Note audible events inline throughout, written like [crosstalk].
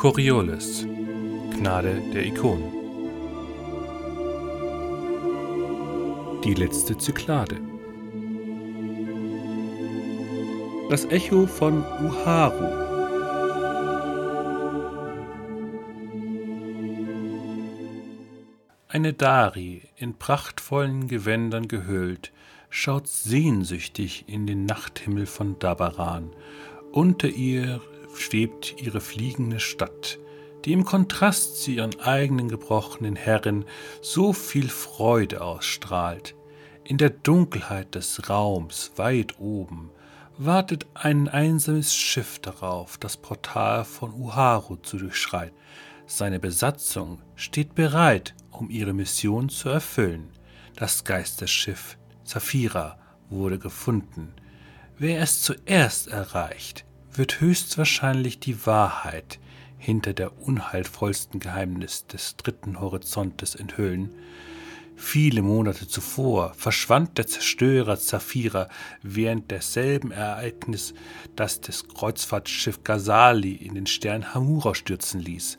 Coriolis Gnade der Ikonen Die letzte Zyklade. Das Echo von Uharu. Eine Dari, in prachtvollen Gewändern gehüllt, schaut sehnsüchtig in den Nachthimmel von Dabaran. Unter ihr schwebt ihre fliegende Stadt, die im Kontrast zu ihren eigenen gebrochenen Herren so viel Freude ausstrahlt. In der Dunkelheit des Raums weit oben wartet ein einsames Schiff darauf, das Portal von Uharu zu durchschreiten. Seine Besatzung steht bereit, um ihre Mission zu erfüllen. Das Geisterschiff Saphira wurde gefunden. Wer es zuerst erreicht, wird höchstwahrscheinlich die Wahrheit hinter der unheilvollsten Geheimnis des dritten Horizontes enthüllen. Viele Monate zuvor verschwand der Zerstörer Zafira während desselben Ereignis, das das Kreuzfahrtschiff Ghazali in den Stern Hamura stürzen ließ.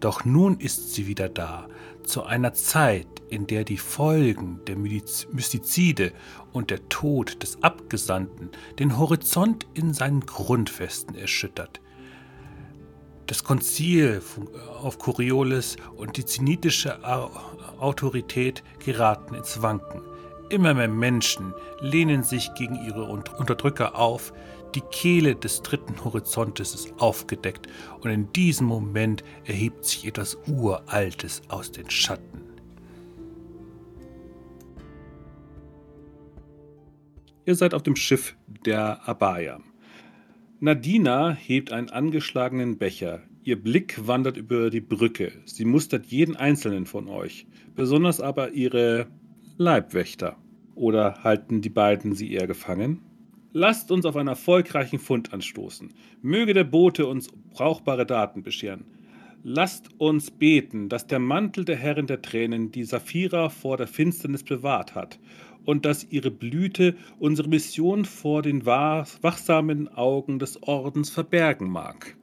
Doch nun ist sie wieder da, zu einer Zeit, in der die Folgen der Mystizide und der Tod des Abgesandten den Horizont in seinen Grundfesten erschüttert. Das Konzil auf Coriolis und die zenitische Autorität geraten ins Wanken. Immer mehr Menschen lehnen sich gegen ihre Unterdrücker auf, die Kehle des dritten Horizontes ist aufgedeckt und in diesem Moment erhebt sich etwas Uraltes aus den Schatten. Ihr seid auf dem Schiff der Abaya. Nadina hebt einen angeschlagenen Becher. Ihr Blick wandert über die Brücke. Sie mustert jeden einzelnen von euch, besonders aber ihre Leibwächter. Oder halten die beiden sie eher gefangen? Lasst uns auf einen erfolgreichen Fund anstoßen. Möge der Bote uns brauchbare Daten bescheren. Lasst uns beten, dass der Mantel der Herrin der Tränen die Saphira vor der Finsternis bewahrt hat und dass ihre Blüte unsere Mission vor den wachsamen Augen des Ordens verbergen mag.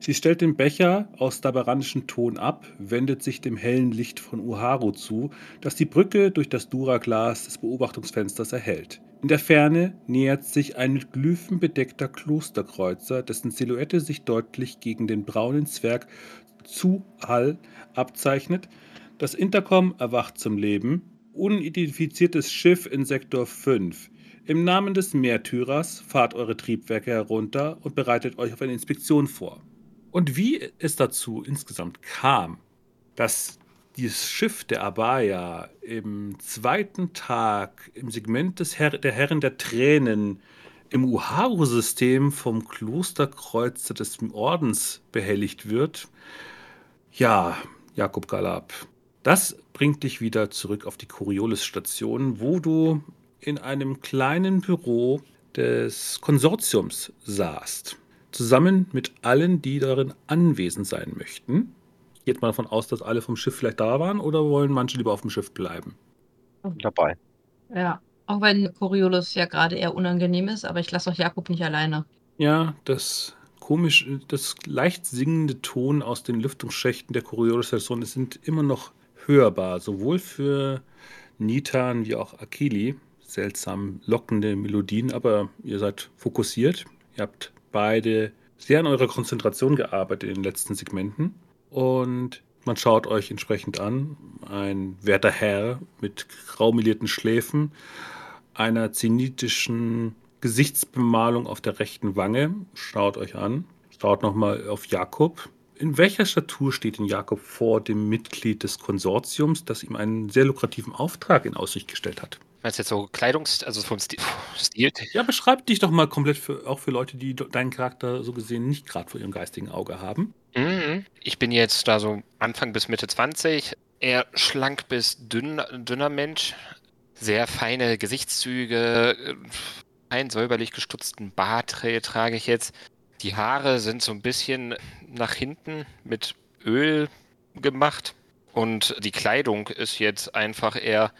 Sie stellt den Becher aus dabaranischem Ton ab, wendet sich dem hellen Licht von Uharu zu, das die Brücke durch das Duraglas des Beobachtungsfensters erhält. In der Ferne nähert sich ein mit Glyphen bedeckter Klosterkreuzer, dessen Silhouette sich deutlich gegen den braunen Zwerg Zuhall abzeichnet. Das Intercom erwacht zum Leben. Unidentifiziertes Schiff in Sektor 5. Im Namen des Märtyrers fahrt eure Triebwerke herunter und bereitet euch auf eine Inspektion vor. Und wie es dazu insgesamt kam, dass dieses Schiff der Abaya im zweiten Tag im Segment des Her der Herren der Tränen im Uharu-System vom Klosterkreuzer des Ordens behelligt wird. Ja, Jakob Galab, das bringt dich wieder zurück auf die Coriolis-Station, wo du in einem kleinen Büro des Konsortiums saßt zusammen mit allen, die darin anwesend sein möchten. Geht man davon aus, dass alle vom Schiff vielleicht da waren oder wollen manche lieber auf dem Schiff bleiben? Dabei. Ja, auch wenn Coriolis ja gerade eher unangenehm ist, aber ich lasse auch Jakob nicht alleine. Ja, das komisch, das leicht singende Ton aus den Lüftungsschächten der Coriolis-Station sind immer noch hörbar, sowohl für Nitan wie auch Akili. Seltsam lockende Melodien, aber ihr seid fokussiert. Ihr habt beide sehr an eurer Konzentration gearbeitet in den letzten Segmenten. Und man schaut euch entsprechend an. Ein werter Herr mit graumelierten Schläfen, einer zenitischen Gesichtsbemalung auf der rechten Wange. Schaut euch an. Schaut nochmal auf Jakob. In welcher Statur steht denn Jakob vor dem Mitglied des Konsortiums, das ihm einen sehr lukrativen Auftrag in Aussicht gestellt hat? Meinst du jetzt so Kleidungs-, also vom Stil? Stil? Ja, beschreib dich doch mal komplett für, auch für Leute, die deinen Charakter so gesehen nicht gerade vor ihrem geistigen Auge haben. Mhm. Ich bin jetzt da so Anfang bis Mitte 20, eher schlank bis dünn, dünner Mensch, sehr feine Gesichtszüge, einen säuberlich gestutzten Bart trage ich jetzt. Die Haare sind so ein bisschen nach hinten mit Öl gemacht und die Kleidung ist jetzt einfach eher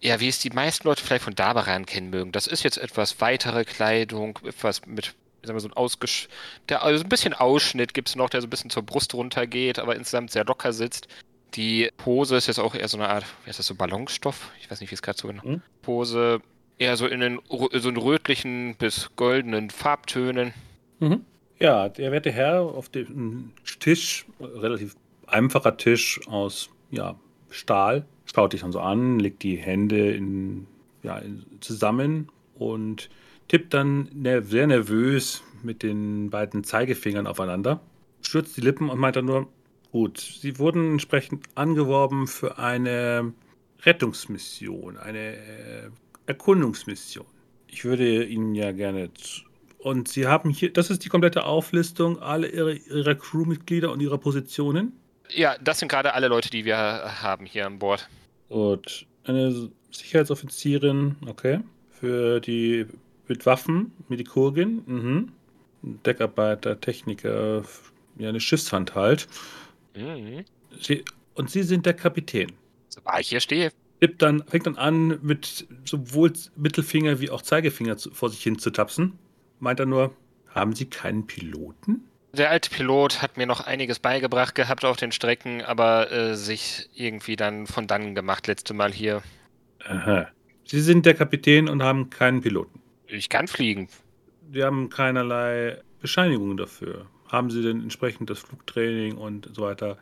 ja, wie es die meisten Leute vielleicht von Dabaran kennen mögen. Das ist jetzt etwas weitere Kleidung, etwas mit ich sag mal, so ein ausgesch der, also ein bisschen Ausschnitt gibt es noch, der so ein bisschen zur Brust runtergeht, aber insgesamt sehr locker sitzt. Die Pose ist jetzt auch eher so eine Art, wie heißt das so, Ballonstoff? Ich weiß nicht, wie es gerade so genau. Mhm. Pose eher so in den so in rötlichen bis goldenen Farbtönen. Mhm. Ja, der werte Herr auf dem Tisch, relativ einfacher Tisch aus ja, Stahl, schaut dich dann so an, legt die Hände in, ja, zusammen und tippt dann ner sehr nervös mit den beiden Zeigefingern aufeinander, stürzt die Lippen und meint dann nur, gut, Sie wurden entsprechend angeworben für eine Rettungsmission, eine äh, Erkundungsmission. Ich würde Ihnen ja gerne und Sie haben hier, das ist die komplette Auflistung aller ihrer, ihrer Crewmitglieder und ihrer Positionen. Ja, das sind gerade alle Leute, die wir haben hier an Bord. Gut. Eine Sicherheitsoffizierin, okay. Für die mit Waffen, Medikurgin, mhm. Deckarbeiter, Techniker, ja, eine Schiffshand halt. Mhm. Sie, und Sie sind der Kapitän. Sobald ich hier stehe. Dann, fängt dann an, mit sowohl Mittelfinger wie auch Zeigefinger zu, vor sich hin zu tapsen meint er nur, haben Sie keinen Piloten? Der alte Pilot hat mir noch einiges beigebracht gehabt auf den Strecken, aber äh, sich irgendwie dann von dann gemacht letzte Mal hier. Aha. Sie sind der Kapitän und haben keinen Piloten. Ich kann fliegen. Sie haben keinerlei Bescheinigungen dafür. Haben Sie denn entsprechend das Flugtraining und so weiter?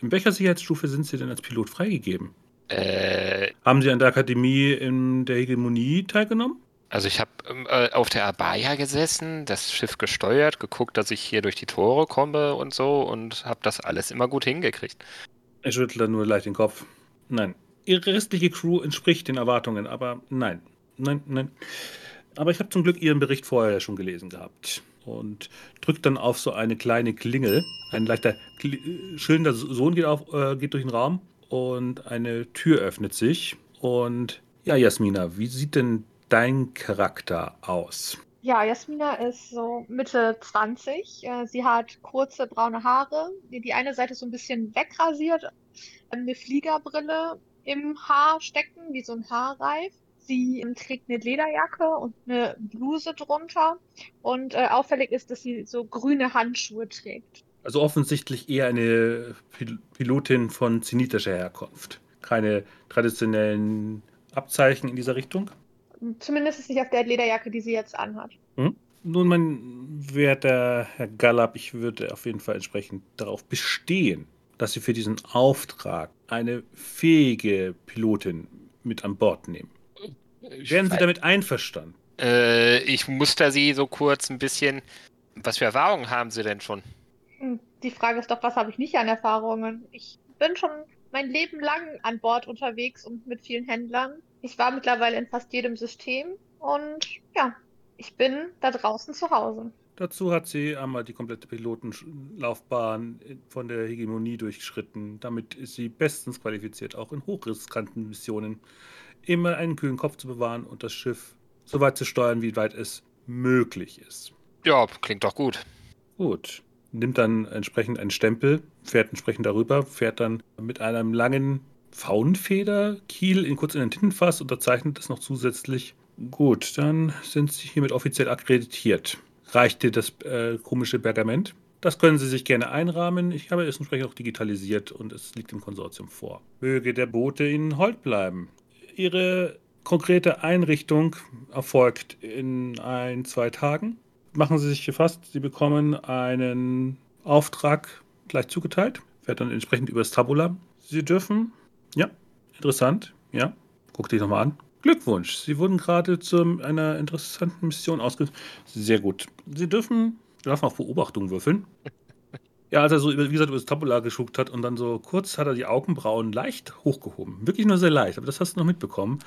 In welcher Sicherheitsstufe sind Sie denn als Pilot freigegeben? Äh, haben Sie an der Akademie in der Hegemonie teilgenommen? Also ich habe ähm, äh, auf der Abaya gesessen, das Schiff gesteuert, geguckt, dass ich hier durch die Tore komme und so und habe das alles immer gut hingekriegt. Er schüttelt nur leicht den Kopf. Nein. Ihre restliche Crew entspricht den Erwartungen, aber nein. Nein, nein. Aber ich habe zum Glück Ihren Bericht vorher schon gelesen gehabt. Und drückt dann auf so eine kleine Klingel. Ein leichter schillender Sohn geht, auf, äh, geht durch den Raum und eine Tür öffnet sich. Und ja, Jasmina, wie sieht denn dein Charakter aus? Ja, Jasmina ist so Mitte 20. Äh, sie hat kurze braune Haare, die eine Seite so ein bisschen wegrasiert, eine Fliegerbrille im Haar stecken, wie so ein Haarreif. Sie trägt eine Lederjacke und eine Bluse drunter. Und äh, auffällig ist, dass sie so grüne Handschuhe trägt. Also offensichtlich eher eine Pil Pilotin von zenitischer Herkunft. Keine traditionellen Abzeichen in dieser Richtung? Zumindest ist nicht auf der Lederjacke, die sie jetzt anhat. Hm? Nun, mein werter Herr Gallab, ich würde auf jeden Fall entsprechend darauf bestehen, dass Sie für diesen Auftrag eine fähige Pilotin mit an Bord nehmen. Ich Wären Sie damit einverstanden? Äh, ich muster Sie so kurz ein bisschen. Was für Erfahrungen haben Sie denn schon? Hm, die Frage ist doch, was habe ich nicht an Erfahrungen? Ich bin schon mein Leben lang an Bord unterwegs und mit vielen Händlern. Ich war mittlerweile in fast jedem System und ja, ich bin da draußen zu Hause. Dazu hat sie einmal die komplette Pilotenlaufbahn von der Hegemonie durchschritten. Damit ist sie bestens qualifiziert, auch in hochriskanten Missionen immer einen kühlen Kopf zu bewahren und das Schiff so weit zu steuern, wie weit es möglich ist. Ja, klingt doch gut. Gut. Nimmt dann entsprechend einen Stempel, fährt entsprechend darüber, fährt dann mit einem langen Faunfeder, Kiel in kurz in den Tintenfass, unterzeichnet das noch zusätzlich. Gut, dann sind Sie hiermit offiziell akkreditiert. Reicht dir das äh, komische Pergament? Das können Sie sich gerne einrahmen. Ich habe es entsprechend auch digitalisiert und es liegt im Konsortium vor. Möge der Bote Ihnen hold bleiben. Ihre konkrete Einrichtung erfolgt in ein, zwei Tagen. Machen Sie sich gefasst, Sie bekommen einen Auftrag gleich zugeteilt, wird dann entsprechend über das Tabula. Sie dürfen ja, interessant. Ja, guck dich nochmal an. Glückwunsch, Sie wurden gerade zu einer interessanten Mission ausgesucht. Sehr gut. Sie dürfen, dürfen auf Beobachtung würfeln. Ja, als er so, wie gesagt, über das Tabula geschuckt hat und dann so kurz hat er die Augenbrauen leicht hochgehoben. Wirklich nur sehr leicht, aber das hast du noch mitbekommen.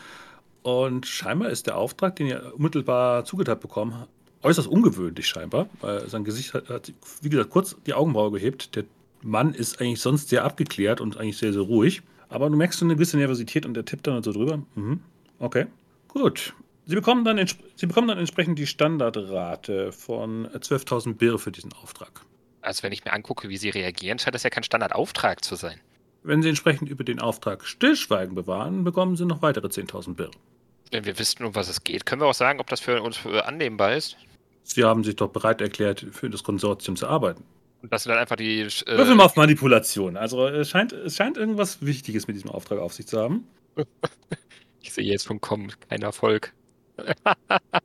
Und scheinbar ist der Auftrag, den er unmittelbar zugeteilt bekommen hat, äußerst ungewöhnlich scheinbar, weil sein Gesicht hat, hat, wie gesagt, kurz die Augenbraue gehebt. Der Mann ist eigentlich sonst sehr abgeklärt und eigentlich sehr, sehr ruhig. Aber du merkst so eine gewisse Nervosität und der tippt dann so drüber. Mhm. Okay, gut. Sie bekommen, dann Sie bekommen dann entsprechend die Standardrate von 12.000 Birr für diesen Auftrag. Also wenn ich mir angucke, wie Sie reagieren, scheint das ja kein Standardauftrag zu sein. Wenn Sie entsprechend über den Auftrag Stillschweigen bewahren, bekommen Sie noch weitere 10.000 Birr. Wenn wir wissen, um was es geht, können wir auch sagen, ob das für uns annehmbar ist? Sie haben sich doch bereit erklärt, für das Konsortium zu arbeiten. Und dass du dann einfach die. Äh, Würfel mal auf Manipulation. Also es scheint, es scheint irgendwas Wichtiges mit diesem Auftrag auf sich zu haben. [laughs] ich sehe jetzt vom Kommen keinen Erfolg. [laughs]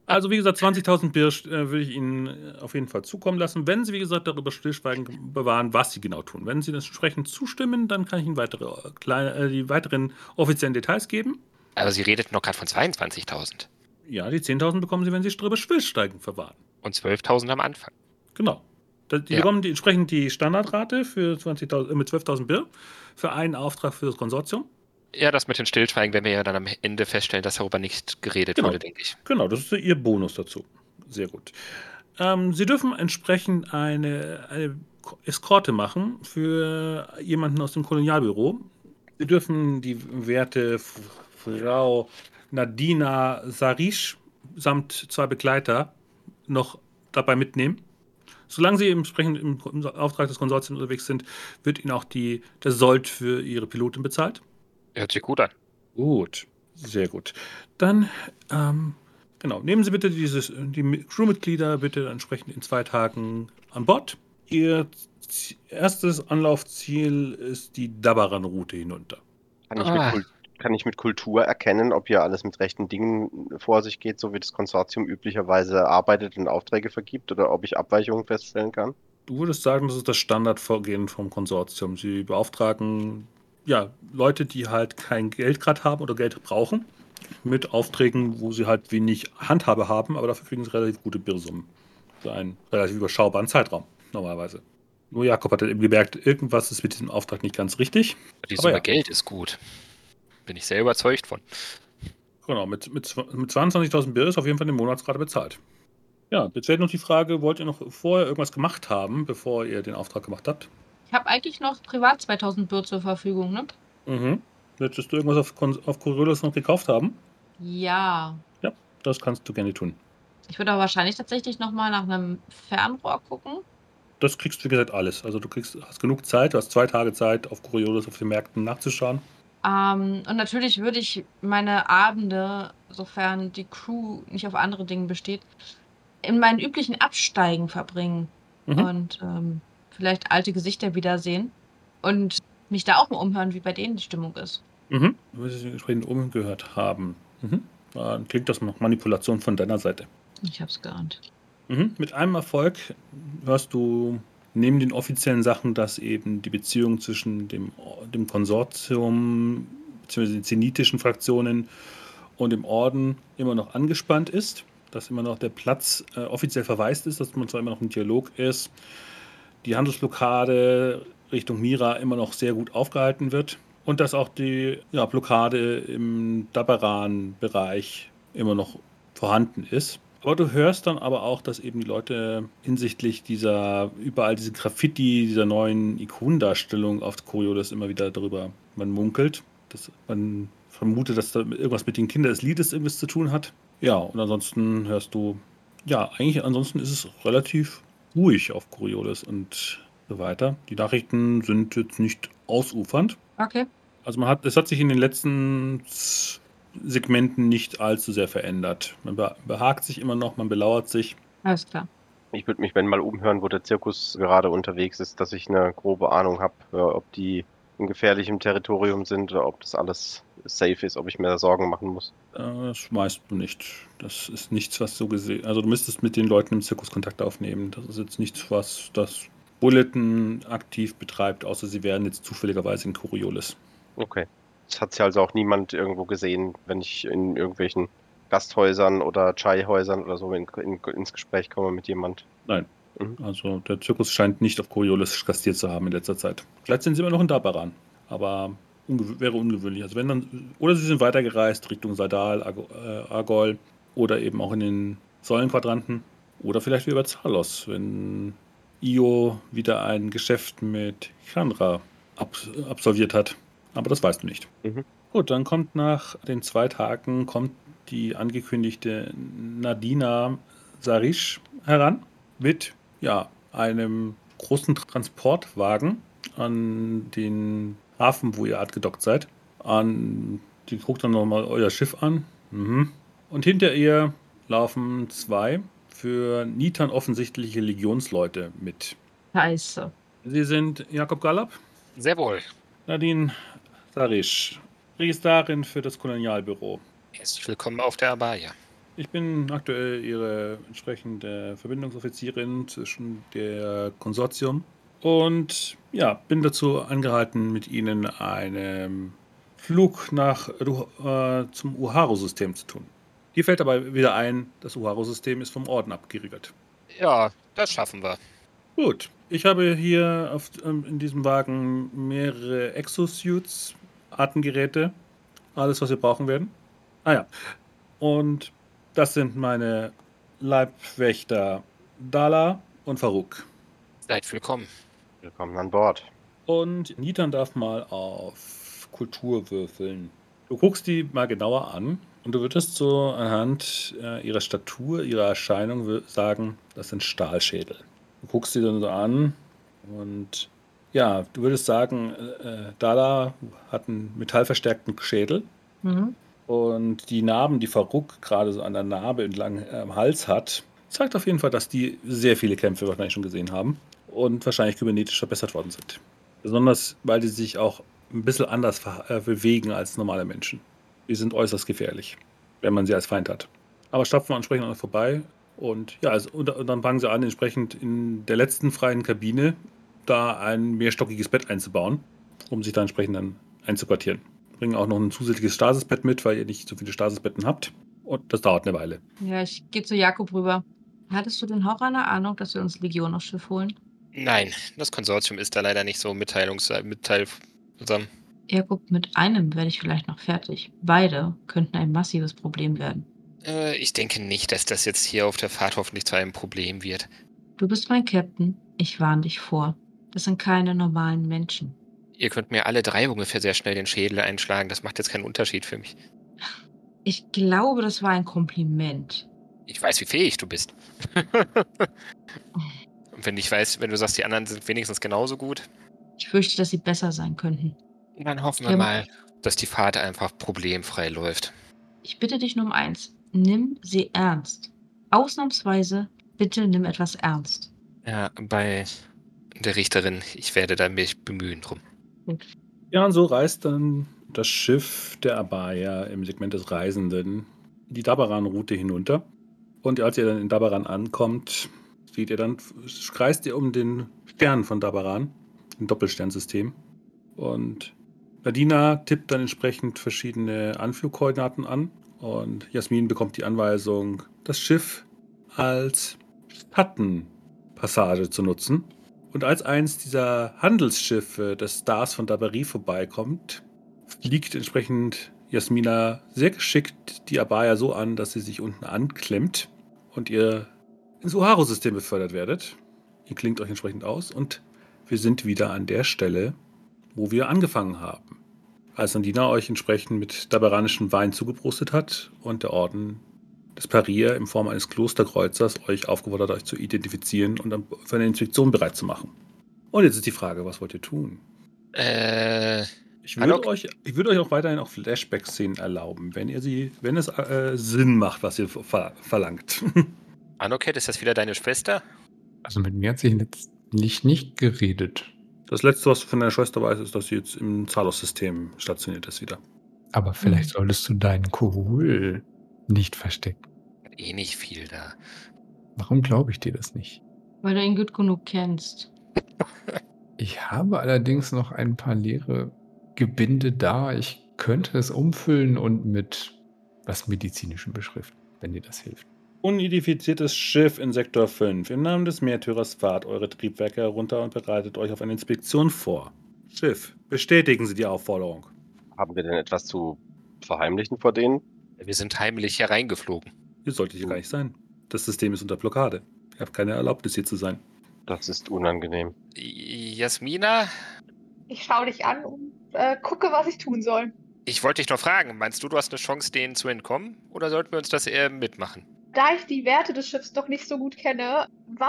Also wie gesagt, 20.000 Birsch äh, würde ich Ihnen äh, auf jeden Fall zukommen lassen, wenn Sie, wie gesagt, darüber Stillschweigen bewahren, was Sie genau tun. Wenn Sie das entsprechend zustimmen, dann kann ich Ihnen weitere, äh, kleine, äh, die weiteren offiziellen Details geben. Aber Sie redet noch gerade von 22.000. Ja, die 10.000 bekommen Sie, wenn Sie darüber Stillschweigen verwahren. Und 12.000 am Anfang. Genau. Die Ja. bekommen die, entsprechend die Standardrate für 20.000 äh, mit 12.000 Bir für einen Auftrag für das Konsortium. Ja, das mit den Stillschweigen werden wir ja dann am Ende feststellen, dass darüber nicht geredet Genau. wurde, denke ich. Genau, das ist Ihr Bonus dazu. Sehr gut. Ähm, Sie dürfen entsprechend eine, eine Eskorte machen für jemanden aus dem Kolonialbüro. Sie dürfen die werte Frau Nadina Sarish samt zwei Begleiter noch dabei mitnehmen. Solange Sie entsprechend im, im Auftrag des Konsortiums unterwegs sind, wird Ihnen auch die, der Sold für Ihre Pilotin bezahlt. Hört sich gut an. Gut, sehr gut. Dann, ähm, genau, nehmen Sie bitte dieses, die Crewmitglieder bitte entsprechend in zwei Tagen an Bord. Ihr erstes Anlaufziel ist die Dabaran-Route hinunter. Kann ich, Ah. mit kann ich mit Kultur erkennen, ob hier alles mit rechten Dingen vor sich geht, so wie das Konsortium üblicherweise arbeitet und Aufträge vergibt, oder ob ich Abweichungen feststellen kann? Du würdest sagen, das ist das Standardvorgehen vom Konsortium. Sie beauftragen ja, Leute, die halt kein Geld gerade haben oder Geld brauchen, mit Aufträgen, wo sie halt wenig Handhabe haben, aber dafür kriegen sie relativ gute Birrsummen. Für einen relativ überschaubaren Zeitraum, normalerweise. Nur Jakob hat dann eben gemerkt, irgendwas ist mit diesem Auftrag nicht ganz richtig. Die Aber Summe ja. Geld ist gut. Bin ich sehr überzeugt von. Genau, mit, mit, mit 22.000 Bir ist auf jeden Fall den Monatsrate bezahlt. Ja, jetzt wäre noch die Frage, wollt ihr noch vorher irgendwas gemacht haben, bevor ihr den Auftrag gemacht habt? Ich habe eigentlich noch privat 2000 Birr zur Verfügung, ne? Mhm. Möchtest du irgendwas auf, Kon- auf Coriolis noch gekauft haben? Ja. Das kannst du gerne tun. Ich würde aber wahrscheinlich tatsächlich nochmal nach einem Fernrohr gucken. Das kriegst du, wie gesagt, alles. Also du kriegst, hast genug Zeit, du hast zwei Tage Zeit, auf Coriolis auf den Märkten nachzuschauen. Ähm, und natürlich würde ich meine Abende, sofern die Crew nicht auf andere Dinge besteht, in meinen üblichen Absteigen verbringen. Mhm. Und ähm, vielleicht alte Gesichter wiedersehen. Und mich da auch mal umhören, wie bei denen die Stimmung ist. Mhm. Du wirst es entsprechend umgehört haben. Mhm. Dann klingt das noch Manipulation von deiner Seite. Ich hab's geahnt. Mhm. Mit einem Erfolg hörst du neben den offiziellen Sachen, dass eben die Beziehung zwischen dem, dem Konsortium bzw. den zenitischen Fraktionen und dem Orden immer noch angespannt ist, dass immer noch der Platz äh, offiziell verwaist ist, dass man zwar immer noch im Dialog ist, die Handelsblockade Richtung Mira immer noch sehr gut aufgehalten wird und dass auch die ja, Blockade im Dabaran-Bereich immer noch vorhanden ist. Aber du hörst dann aber auch, dass eben die Leute hinsichtlich dieser, überall diese Graffiti, dieser neuen Ikonendarstellung auf Coriolis immer wieder darüber, man munkelt, dass man vermutet, dass da irgendwas mit den Kindern des Liedes irgendwas zu tun hat. Ja, und ansonsten hörst du, ja, eigentlich ansonsten ist es relativ ruhig auf Coriolis und so weiter. Die Nachrichten sind jetzt nicht ausufernd. Okay. Also man hat, es hat sich in den letzten Segmenten nicht allzu sehr verändert. Man be- behagt sich immer noch, man belauert sich. Alles klar. Ich würde mich, wenn mal umhören, wo der Zirkus gerade unterwegs ist, dass ich eine grobe Ahnung habe, ob die in gefährlichem Territorium sind oder ob das alles safe ist, ob ich mir da Sorgen machen muss. Äh, Das weißt du nicht. Das ist nichts, was so gesehen. Also du müsstest mit den Leuten im Zirkus Kontakt aufnehmen. Das ist jetzt nichts, was das Bulletin aktiv betreibt, außer sie wären jetzt zufälligerweise in Coriolis. Okay. Hat sich also auch niemand irgendwo gesehen, wenn ich in irgendwelchen Gasthäusern oder Chai-Häusern oder so in, in, ins Gespräch komme mit jemand. Also der Zirkus scheint nicht auf Coriolis gastiert zu haben in letzter Zeit. Vielleicht sind sie immer noch in Dabaran, aber ungew wäre ungewöhnlich. Also wenn dann, oder sie sind weitergereist Richtung Sadal, Argo äh, Argol oder eben auch in den Säulenquadranten oder vielleicht über Zalos, wenn Io wieder ein Geschäft mit Chandra ab absolviert hat. Aber das weißt du nicht. Mhm. Gut, dann kommt nach den zwei Tagen kommt die angekündigte Nadina Sarish heran mit ja, einem großen Transportwagen an den Hafen, wo ihr angedockt seid. An, die guckt dann nochmal euer Schiff an. Mhm. Und hinter ihr laufen zwei für Nitan offensichtliche Legionsleute mit. Scheiße. Sie sind Jakob Gallop, Sehr wohl. Nadine Sarisch, Registarin für das Kolonialbüro. Herzlich willkommen auf der Abaya. Ich bin aktuell Ihre entsprechende Verbindungsoffizierin zwischen der Konsortium und ja, bin dazu angehalten, mit Ihnen einen Flug nach äh, zum Uharu-System zu tun. Hier fällt aber wieder ein, das Uharu-System ist vom Orden abgeriegelt. Ja, das schaffen wir. Gut, ich habe hier auf, ähm, in diesem Wagen mehrere Exosuits, Atemgeräte, alles, was wir brauchen werden. Ah ja, und das sind meine Leibwächter Dala und Farouk. Seid willkommen. Willkommen an Bord. Und Nitan darf mal auf Kultur würfeln. Du guckst die mal genauer an und du würdest so anhand äh, ihrer Statur, ihrer Erscheinung sagen, das sind Stahlschädel. Du guckst sie dann so an und ja, du würdest sagen, äh, äh, Dala hat einen metallverstärkten Schädel Mhm. und die Narben, die Farouk gerade so an der Narbe entlang äh, am Hals hat, zeigt auf jeden Fall, dass die sehr viele Kämpfe wahrscheinlich schon gesehen haben und wahrscheinlich kybernetisch verbessert worden sind. Besonders, weil die sich auch ein bisschen anders äh, bewegen als normale Menschen. Die sind äußerst gefährlich, wenn man sie als Feind hat. Aber stapfen wir entsprechend an vorbei und ja, also, und, und dann fangen sie an, entsprechend in der letzten freien Kabine da ein mehrstockiges Bett einzubauen, um sich da entsprechend dann einzuquartieren. Bringen auch noch ein zusätzliches Stasisbett mit, weil ihr nicht so viele Stasisbetten habt. Und das dauert eine Weile. Ja, ich gehe zu Jakob rüber. Hattest du denn auch eine Ahnung, dass wir uns Legion aufs Schiff holen? Nein, das Konsortium ist da leider nicht so mitteilungs mitteilsam. Jakob, mit einem werde ich vielleicht noch fertig. Beide könnten ein massives Problem werden. Äh, ich denke nicht, dass das jetzt hier auf der Fahrt hoffentlich zu einem Problem wird. Du bist mein Captain. Ich warne dich vor. Das sind keine normalen Menschen. Ihr könnt mir alle drei ungefähr sehr schnell den Schädel einschlagen. Das macht jetzt keinen Unterschied für mich. Ich glaube, das war ein Kompliment. Ich weiß, wie fähig du bist. [laughs] Und wenn ich weiß, wenn du sagst, die anderen sind wenigstens genauso gut, Ich fürchte, dass sie besser sein könnten. dann hoffen wir Ja. mal, dass die Fahrt einfach problemfrei läuft. Ich bitte dich nur um eins. Nimm sie ernst. Ausnahmsweise, bitte nimm etwas ernst. Ja, bei der Richterin, ich werde da mich bemühen drum. Ja, und so reist dann das Schiff der Abaya im Segment des Reisenden die Dabaran-Route hinunter. Und als ihr dann in Dabaran ankommt, seht ihr dann, kreist ihr um den Stern von Dabaran, ein Doppelsternsystem. Und Nadina tippt dann entsprechend verschiedene Anflugkoordinaten an. Und Jasmin bekommt die Anweisung, das Schiff als Schattenpassage zu nutzen. Und als eins dieser Handelsschiffe des Stars von Dabari vorbeikommt, fliegt entsprechend Jasmina sehr geschickt die Abaya so an, dass sie sich unten anklemmt und ihr ins Uharu-System befördert werdet. Ihr klingt euch entsprechend aus und wir sind wieder an der Stelle, wo wir angefangen haben. Als Nandina euch entsprechend mit dabaranischem Wein zugeprostet hat und der Orden des Parier in Form eines Klosterkreuzers euch aufgefordert hat, euch zu identifizieren und dann für eine Inspektion bereit zu machen. Und jetzt ist die Frage, was wollt ihr tun? Äh, Ich würde euch, ich würde euch auch weiterhin auch Flashback-Szenen erlauben, wenn ihr sie, wenn es äh, Sinn macht, was ihr ver verlangt. [laughs] Anoket, ist das wieder deine Schwester? Also mit mir hat sich letztlich nicht geredet. Das letzte, was du von deiner Schwester weißt, ist, dass sie jetzt im Zalos-System stationiert ist wieder. Aber vielleicht solltest du deinen Kohl nicht verstecken. Eh nicht viel da. Warum glaube ich dir das nicht? Weil du ihn gut genug kennst. [laughs] Ich habe allerdings noch ein paar leere Gebinde da. Ich könnte es umfüllen und mit was Medizinischem beschriften, wenn dir das hilft. Unidentifiziertes Schiff in Sektor 5. Im Namen des Märtyrers fahrt eure Triebwerke herunter und bereitet euch auf eine Inspektion vor. Schiff, bestätigen Sie die Aufforderung. Haben wir denn etwas zu verheimlichen vor denen? Wir sind heimlich hereingeflogen. Ihr solltet hier gar nicht sein. Das System ist unter Blockade. Ihr habt keine Erlaubnis, hier zu sein. Das ist unangenehm. Jasmina, Ich schaue dich an und äh, gucke, was ich tun soll. ich wollte dich noch fragen, meinst du, du hast eine Chance, denen zu entkommen? Oder sollten wir uns das eher mitmachen? Da ich die Werte des Schiffs doch nicht so gut kenne,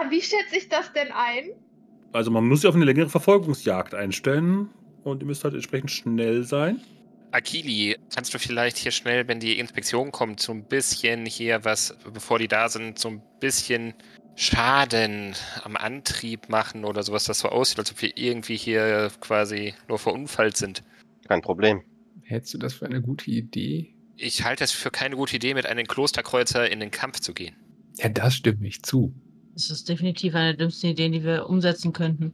wie schätze ich das denn ein? Also man muss sich auf eine längere Verfolgungsjagd einstellen und ihr müsst halt entsprechend schnell sein. Akili, kannst du vielleicht hier schnell, wenn die Inspektion kommt, so ein bisschen hier was, bevor die da sind, so ein bisschen Schaden am Antrieb machen oder sowas, das so aussieht, als ob wir irgendwie hier quasi nur verunfallt sind? Kein Problem. Hältst du das für eine gute Idee? Ich halte es für keine gute Idee, mit einem Klosterkreuzer in den Kampf zu gehen. Ja, das stimmt nicht zu. Das ist definitiv eine der dümmsten Ideen, die wir umsetzen könnten.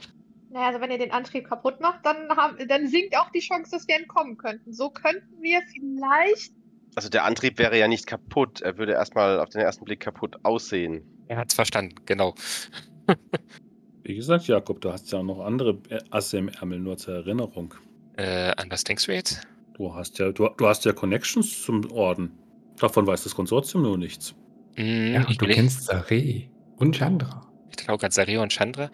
Naja, also wenn ihr den Antrieb kaputt macht, dann, haben, dann sinkt auch die Chance, dass wir entkommen könnten. So könnten wir vielleicht. Also der Antrieb wäre ja nicht kaputt. Er würde erstmal auf den ersten Blick kaputt aussehen. Er hat's verstanden, genau. [laughs] Wie gesagt, Jakob, du hast ja auch noch andere Asse im Ärmel, nur zur Erinnerung. Äh, an was denkst du jetzt? Du hast ja, du, du hast ja Connections zum Orden. Davon weiß das Konsortium nur nichts. Hm, Ja, ich und du kennst Saré und Chandra. Ich glaube gerade Sario und Chandra.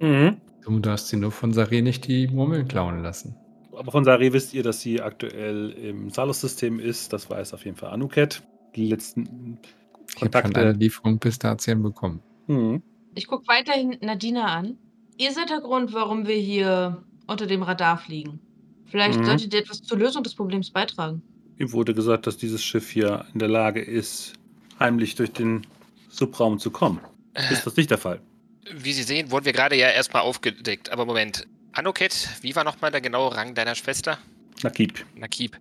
Mhm. Du darfst sie nur von Saré nicht die Murmeln klauen lassen. Aber von Sari wisst ihr, dass sie aktuell im Salus-System ist. Das weiß auf jeden Fall Anuket. Die letzten Ich habe eine Kontakte. Lieferung Pistazien bekommen. Mhm. Ich gucke weiterhin Nadina an. Ihr seid der Grund, warum wir hier unter dem Radar fliegen. Vielleicht Mhm. solltet ihr etwas zur Lösung des Problems beitragen. Ihm wurde gesagt, dass dieses Schiff hier in der Lage ist, heimlich durch den Subraum zu kommen. Ist das nicht der Fall? Wie Sie sehen, wurden wir gerade ja erstmal aufgedeckt. Aber Moment. Anoket, wie war nochmal der genaue Rang deiner Schwester? Nakib. Nakib.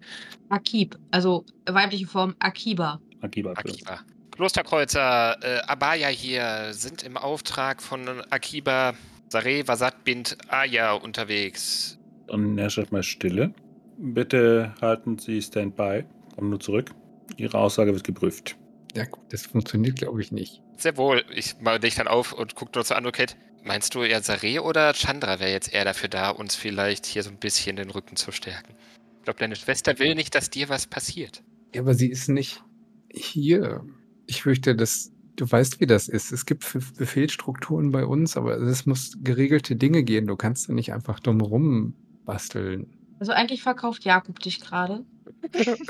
Akib, also weibliche Form Akiba. Akiba. Akiba. Klosterkreuzer, äh, Abaya hier sind im Auftrag von Akiba Sare Vasat Bint Aya unterwegs. Dann herrscht mal Stille. Bitte halten Sie Standby. Kommen nur zurück. Ihre Aussage wird geprüft. Ja, gut, das funktioniert, glaube ich, nicht. Sehr wohl. Ich mache dich dann auf und gucke nur zu Anoket. Meinst du eher Sare oder Chandra wäre jetzt eher dafür da, uns vielleicht hier so ein bisschen den Rücken zu stärken? Ich glaube, deine Schwester will nicht, dass dir was passiert. Ja, aber sie ist nicht hier. Ich fürchte, dass du weißt, wie das ist. Es gibt Befehlsstrukturen bei uns, aber es muss geregelte Dinge gehen. Du kannst da nicht einfach dumm rumbasteln. Also eigentlich verkauft Jakob dich gerade. [laughs]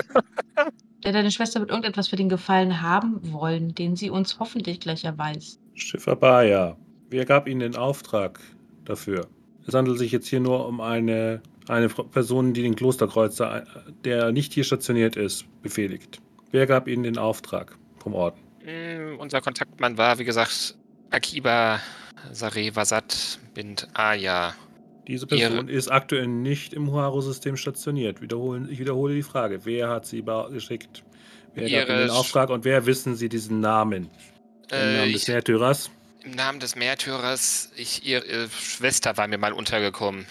[laughs] Der deine Schwester wird irgendetwas für den Gefallen haben wollen, den sie uns hoffentlich gleich erweist. Schiff Abaya. Wer gab Ihnen den Auftrag dafür? Es handelt sich jetzt hier nur um eine, eine Person, die den Klosterkreuzer, äh, der nicht hier stationiert ist, befehligt. Wer gab Ihnen den Auftrag vom Orden? Mm, unser Kontaktmann war, wie gesagt, Akiba Sare Vasat Bint Aya. Diese Ihre- Person ist aktuell nicht im Huaro-System stationiert. Wiederholen, ich wiederhole die Frage. Wer hat sie geschickt? Wer gab Ihre Ihnen den Auftrag und wer wissen Sie diesen Namen? Den Äh, Namen ich, des Märtyrers? Im Namen des Märtyrers, ich, ihre Schwester war mir mal untergekommen.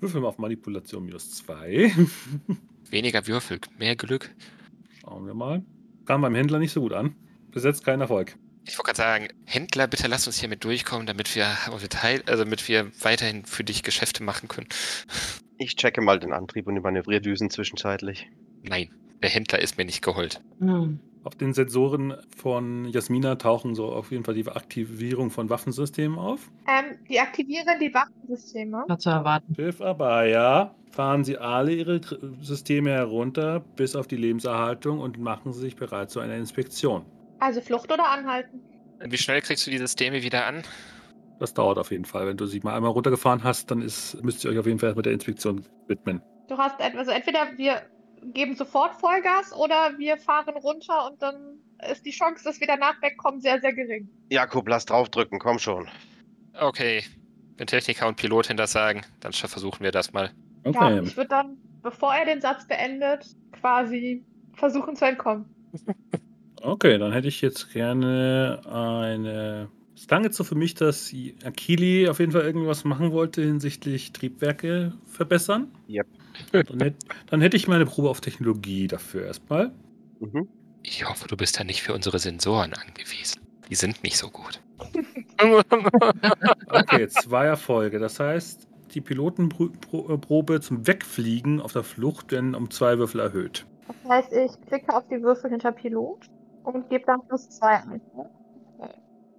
Würfel mal auf Manipulation minus 2. [laughs] Weniger Würfel, mehr Glück. Schauen wir mal. Kam beim Händler nicht so gut an. Besetzt kein Erfolg. Ich wollte gerade sagen, Händler, bitte lass uns hier mit durchkommen, damit wir, wir teil, also damit wir weiterhin für dich Geschäfte machen können. Ich checke mal den Antrieb und die Manövrierdüsen zwischenzeitlich. Nein, der Händler ist mir nicht geholt. Hm. Auf den Sensoren von Jasmina tauchen so auf jeden Fall die Aktivierung von Waffensystemen auf. Ähm, die aktivieren die Waffensysteme. War zu erwarten. Schiff Abaya, fahren Sie alle Ihre Systeme herunter, bis auf die Lebenserhaltung und machen Sie sich bereit zu einer Inspektion. Also Flucht oder Anhalten. Wie schnell kriegst du die Systeme wieder an? Das dauert auf jeden Fall. Wenn du sie mal einmal runtergefahren hast, dann ist, müsst ihr euch auf jeden Fall mit der Inspektion widmen. Du hast also entweder wir geben sofort Vollgas oder wir fahren runter und dann ist die Chance, dass wir danach wegkommen, sehr, sehr gering. Jakob, lass draufdrücken, komm schon. Okay, wenn Techniker und Pilotin das sagen, dann versuchen wir das mal. Ja, Okay. ich würde dann, bevor er den Satz beendet, quasi versuchen zu entkommen. [laughs] Okay, dann hätte ich jetzt gerne eine. Es klang jetzt so für mich, dass Akili auf jeden Fall irgendwas machen wollte hinsichtlich Triebwerke verbessern. Yep. [laughs] Dann, hätt, dann hätte ich meine Probe auf Technologie dafür erstmal. Mhm. Ich hoffe, du bist da nicht für unsere Sensoren angewiesen. Die sind nicht so gut. [laughs] Okay, zwei Erfolge. Das heißt, die Pilotenprobe zum Wegfliegen auf der Flucht werden um zwei Würfel erhöht. Das heißt, ich klicke auf die Würfel hinter Pilot und gebe dann plus zwei ein.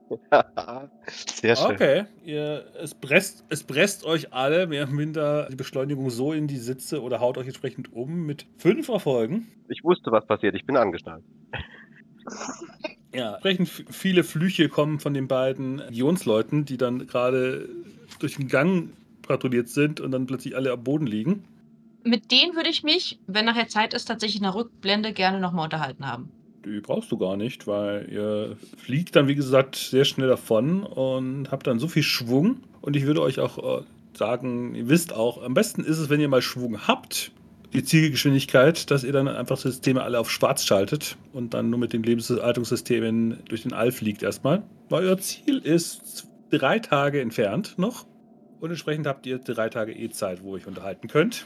[laughs] Sehr schön. Okay, ihr, es, presst, es presst euch alle mehr oder minder die Beschleunigung so in die Sitze oder haut euch entsprechend um mit fünf Erfolgen. Ich wusste, was passiert. Ich bin angeschnallt. [laughs] Ja, entsprechend viele Flüche kommen von den beiden Legionsleuten, die dann gerade durch den Gang patrouilliert sind und dann plötzlich alle am Boden liegen. mit denen würde ich mich, wenn nachher Zeit ist, tatsächlich in der Rückblende gerne nochmal unterhalten haben. Die brauchst du gar nicht, weil ihr fliegt dann, wie gesagt, sehr schnell davon und habt dann so viel Schwung. Und ich würde euch auch äh, sagen, ihr wisst auch, am besten ist es, wenn ihr mal Schwung habt, die Zielgeschwindigkeit, dass ihr dann einfach Systeme alle auf schwarz schaltet und dann nur mit den Lebenserhaltungssystemen durch den All fliegt erstmal. Weil euer Ziel ist drei Tage entfernt noch. Und entsprechend habt ihr drei Tage E-Zeit, wo ihr euch unterhalten könnt,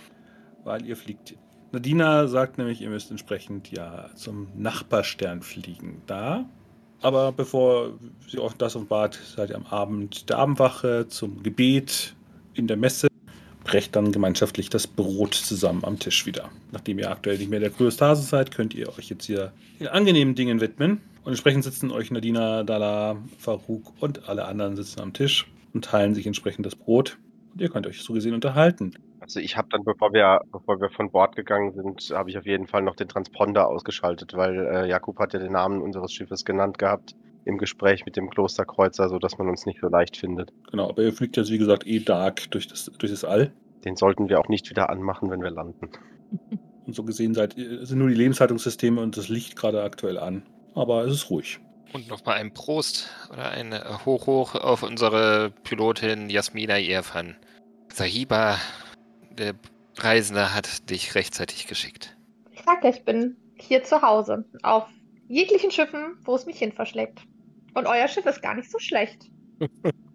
weil ihr fliegt. Nadina sagt nämlich, ihr müsst entsprechend ja zum Nachbarstern fliegen. Da. Aber bevor sie auch das offenbart, seid ihr am Abend der Abendwache zum Gebet in der Messe. Brecht dann gemeinschaftlich das Brot zusammen am Tisch wieder. Nachdem ihr aktuell nicht mehr der Kryostase seid, könnt ihr euch jetzt hier den angenehmen Dingen widmen. Und entsprechend sitzen euch Nadina, Dala, Farouk und alle anderen sitzen am Tisch und teilen sich entsprechend das Brot. Und ihr könnt euch so gesehen unterhalten. Also ich habe dann, bevor wir, bevor wir von Bord gegangen sind, habe ich auf jeden Fall noch den Transponder ausgeschaltet, weil äh, Jakub hat ja den Namen unseres Schiffes genannt gehabt im Gespräch mit dem Klosterkreuzer, sodass man uns nicht so leicht findet. Genau, aber ihr fliegt jetzt, wie gesagt, eh dark durch das, durch das All. Den sollten wir auch nicht wieder anmachen, wenn wir landen. [laughs] Und so gesehen seid, sind nur die Lebenshaltungssysteme und das Licht gerade aktuell an. Aber es ist ruhig. Und nochmal ein Prost oder ein äh, Hoch Hoch auf unsere Pilotin Jasmina Irfan. Sahiba, der Reisende hat dich rechtzeitig geschickt. Ich sag ja, ich bin hier zu Hause. Auf jeglichen Schiffen, wo es mich hin verschlägt. Und euer Schiff ist gar nicht so schlecht. [laughs]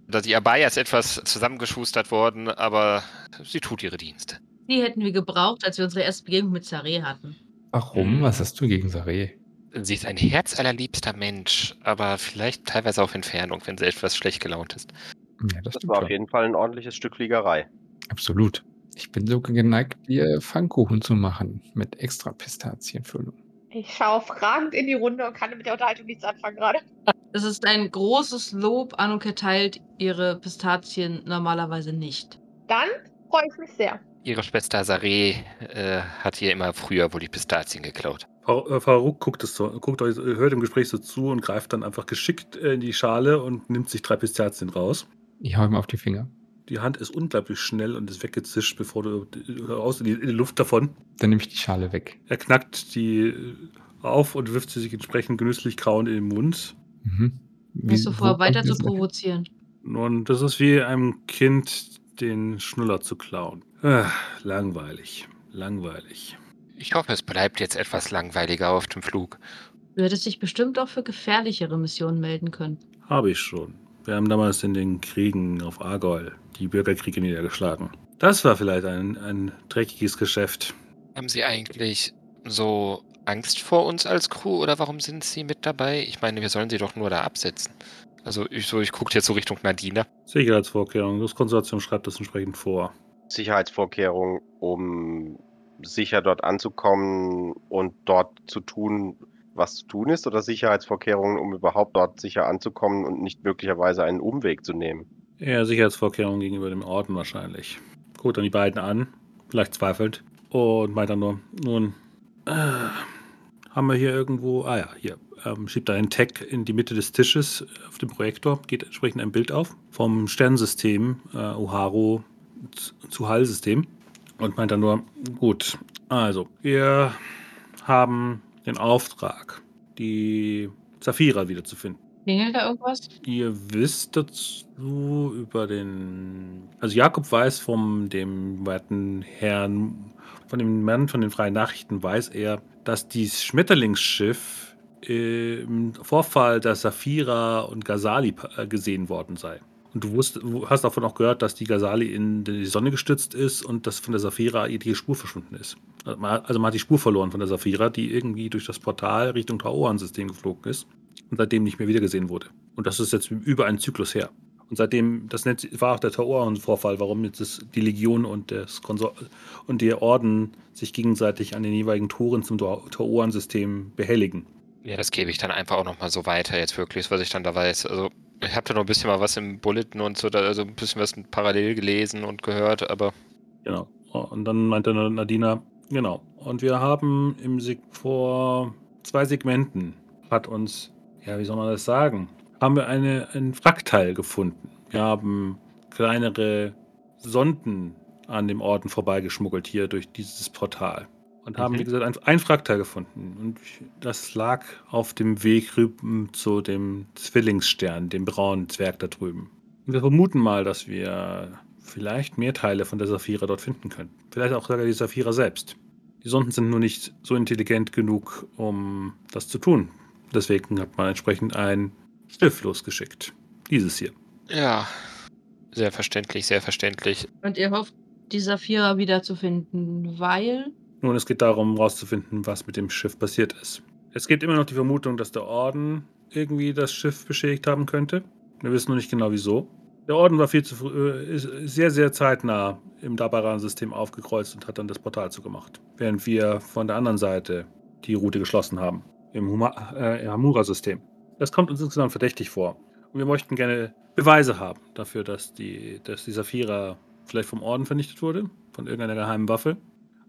Da die Abaya ist etwas zusammengeschustert worden, aber sie tut ihre Dienste. Die hätten wir gebraucht, als wir unsere erste Begegnung mit Saré hatten. Warum? Was hast du gegen Saré? Sie ist ein herzallerliebster Mensch, aber vielleicht teilweise auf Entfernung, wenn sie etwas schlecht gelaunt ist. Ja, das, Das war auf schon. jeden Fall ein ordentliches Stück Fliegerei. Absolut. Ich bin sogar geneigt, dir Pfannkuchen zu machen mit extra Pistazienfüllung. Ich schaue fragend in die Runde und kann mit der Unterhaltung nichts anfangen gerade. Es ist ein großes Lob. Anuke teilt ihre Pistazien normalerweise nicht. Dann freue ich mich sehr. Ihre Schwester Saré äh, hat ihr immer früher wohl die Pistazien geklaut. Fa- äh, Farouk guckt, es so, guckt euch, hört im Gespräch so zu und greift dann einfach geschickt äh, in die Schale und nimmt sich drei Pistazien raus. Ich hau ihm auf die Finger. Die Hand ist unglaublich schnell und ist weggezischt, bevor du raus in die, in die Luft davon. Dann nehme ich die Schale weg. Er knackt die äh, auf und wirft sie sich entsprechend genüsslich kauend in den Mund. Mhm. Wie- Hast du vor, weiter zu provozieren? Und das ist wie einem Kind den Schnuller zu klauen. Ah, langweilig, langweilig. Ich hoffe, es bleibt jetzt etwas langweiliger auf dem Flug. Du hättest dich bestimmt auch für gefährlichere Missionen melden können. Habe ich schon. Wir haben damals in den Kriegen auf Argol die Bürgerkriege niedergeschlagen. Das war vielleicht ein, ein dreckiges Geschäft. Haben Sie eigentlich so Angst vor uns als Crew oder warum sind Sie mit dabei? Ich meine, wir sollen Sie doch nur da absetzen. Also ich, so, ich gucke jetzt so Richtung Nadina. Sicherheitsvorkehrungen. Das Konsortium schreibt das entsprechend vor. Sicherheitsvorkehrungen, um sicher dort anzukommen und dort zu tun, was zu tun ist, oder Sicherheitsvorkehrungen, um überhaupt dort sicher anzukommen und nicht möglicherweise einen Umweg zu nehmen? Eher Sicherheitsvorkehrungen gegenüber dem Orden wahrscheinlich. Guckt dann die beiden an, vielleicht zweifelnd, und meint dann nur, nun, äh, haben wir hier irgendwo, ah ja, hier, ähm, schiebt einen Tag in die Mitte des Tisches auf dem Projektor, geht entsprechend ein Bild auf vom Sternensystem äh, Oharu zu- zu Hall-System und meint dann nur, gut, also, wir haben den Auftrag, die Saphira wiederzufinden. Klingelt da irgendwas? Ihr wisst dazu über den. Also Jakob weiß vom dem werten Herrn, von dem Mann von den freien Nachrichten weiß er, dass dieses Schmetterlingsschiff im Vorfall der Saphira und Ghazali äh, gesehen worden sei. Und du wusst, hast davon auch gehört, dass die Ghazali in die Sonne gestützt ist und dass von der Saphira die Spur verschwunden ist. Also man also man hat die Spur verloren von der Saphira, die irgendwie durch das Portal Richtung Taoran-System geflogen ist und seitdem nicht mehr wiedergesehen wurde. Und das ist jetzt über einen Zyklus her. Und seitdem, das war auch der Taoran-Vorfall, warum jetzt das, die Legion und, das und der Orden sich gegenseitig an den jeweiligen Toren zum Taoran-System behelligen. Ja, das gebe ich dann einfach auch nochmal so weiter, jetzt wirklich, was ich dann da weiß. Also, ich habe da noch ein bisschen mal was im Bulletin und so, also ein bisschen was parallel gelesen und gehört, aber Genau. Und dann meinte Nadina, genau. Und wir haben im Seg vor zwei Segmenten hat uns, ja, wie soll man das sagen, haben wir eine, ein Wrackteil gefunden. Wir haben kleinere Sonden an dem Orden vorbeigeschmuggelt hier durch dieses Portal. Und haben, Mhm. wie gesagt, ein, ein Fragteil gefunden. Und das lag auf dem Weg rüben zu dem Zwillingsstern, dem braunen Zwerg da drüben. Und wir vermuten mal, dass wir vielleicht mehr Teile von der Saphira dort finden können. Vielleicht auch sogar die Saphira selbst. Die Sonden sind nur nicht so intelligent genug, um das zu tun. Deswegen hat man entsprechend ein Schiff losgeschickt. Dieses hier. Ja, sehr verständlich, sehr verständlich. Und ihr hofft, die Saphira wiederzufinden, weil. Nun, es geht darum, herauszufinden, was mit dem Schiff passiert ist. Es gibt immer noch die Vermutung, dass der Orden irgendwie das Schiff beschädigt haben könnte. Wir wissen noch nicht genau wieso. Der Orden war viel zu früh, äh, sehr, sehr zeitnah im Dabaran-System aufgekreuzt und hat dann das Portal zugemacht. Während wir von der anderen Seite die Route geschlossen haben. Im äh, Hamura-System. Das kommt uns insgesamt verdächtig vor. Und wir möchten gerne Beweise haben dafür, dass die, dass die Saphira vielleicht vom Orden vernichtet wurde, von irgendeiner geheimen Waffe.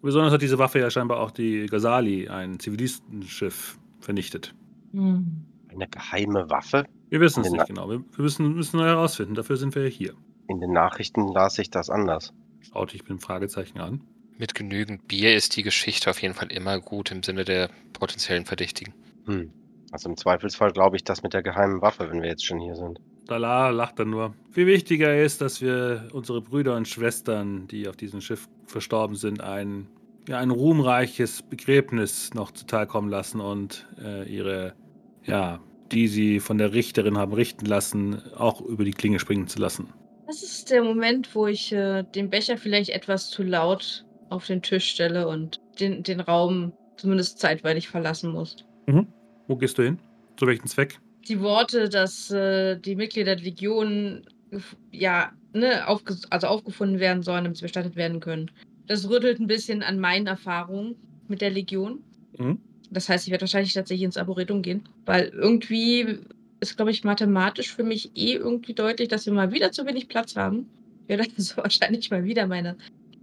Besonders hat diese Waffe ja scheinbar auch die Ghazali, ein Zivilistenschiff, vernichtet. Hm. Eine geheime Waffe? Wir wissen es nicht genau. Wir, müssen, müssen herausfinden. Dafür sind wir ja hier. In den Nachrichten las ich das anders. Schaute ich mit einem Fragezeichen an. Mit genügend Bier ist die Geschichte auf jeden Fall immer gut im Sinne der potenziellen Verdächtigen. Hm. Also im Zweifelsfall glaube ich das mit der geheimen Waffe, wenn wir jetzt schon hier sind. Dala lacht dann nur. Viel wichtiger ist, dass wir unsere Brüder und Schwestern, die auf diesem Schiff verstorben sind, ein, ja, ein ruhmreiches Begräbnis noch zuteilkommen lassen und äh, ihre, ja, die sie von der Richterin haben richten lassen, auch über die Klinge springen zu lassen. Das ist der Moment, wo ich äh, den Becher vielleicht etwas zu laut auf den Tisch stelle und den, den Raum zumindest zeitweilig verlassen muss. Wo gehst du hin? Zu welchem Zweck? Die Worte, dass äh, die Mitglieder der Legion ja, ne, aufge also aufgefunden werden sollen, damit sie bestattet werden können. Das rüttelt ein bisschen an meinen Erfahrungen mit der Legion. Mhm. Das heißt, ich werde wahrscheinlich tatsächlich ins Arboretum gehen, weil irgendwie ist, glaube ich, mathematisch für mich eh irgendwie deutlich, dass wir mal wieder zu wenig Platz haben. Ich werde [laughs] also wahrscheinlich mal wieder meine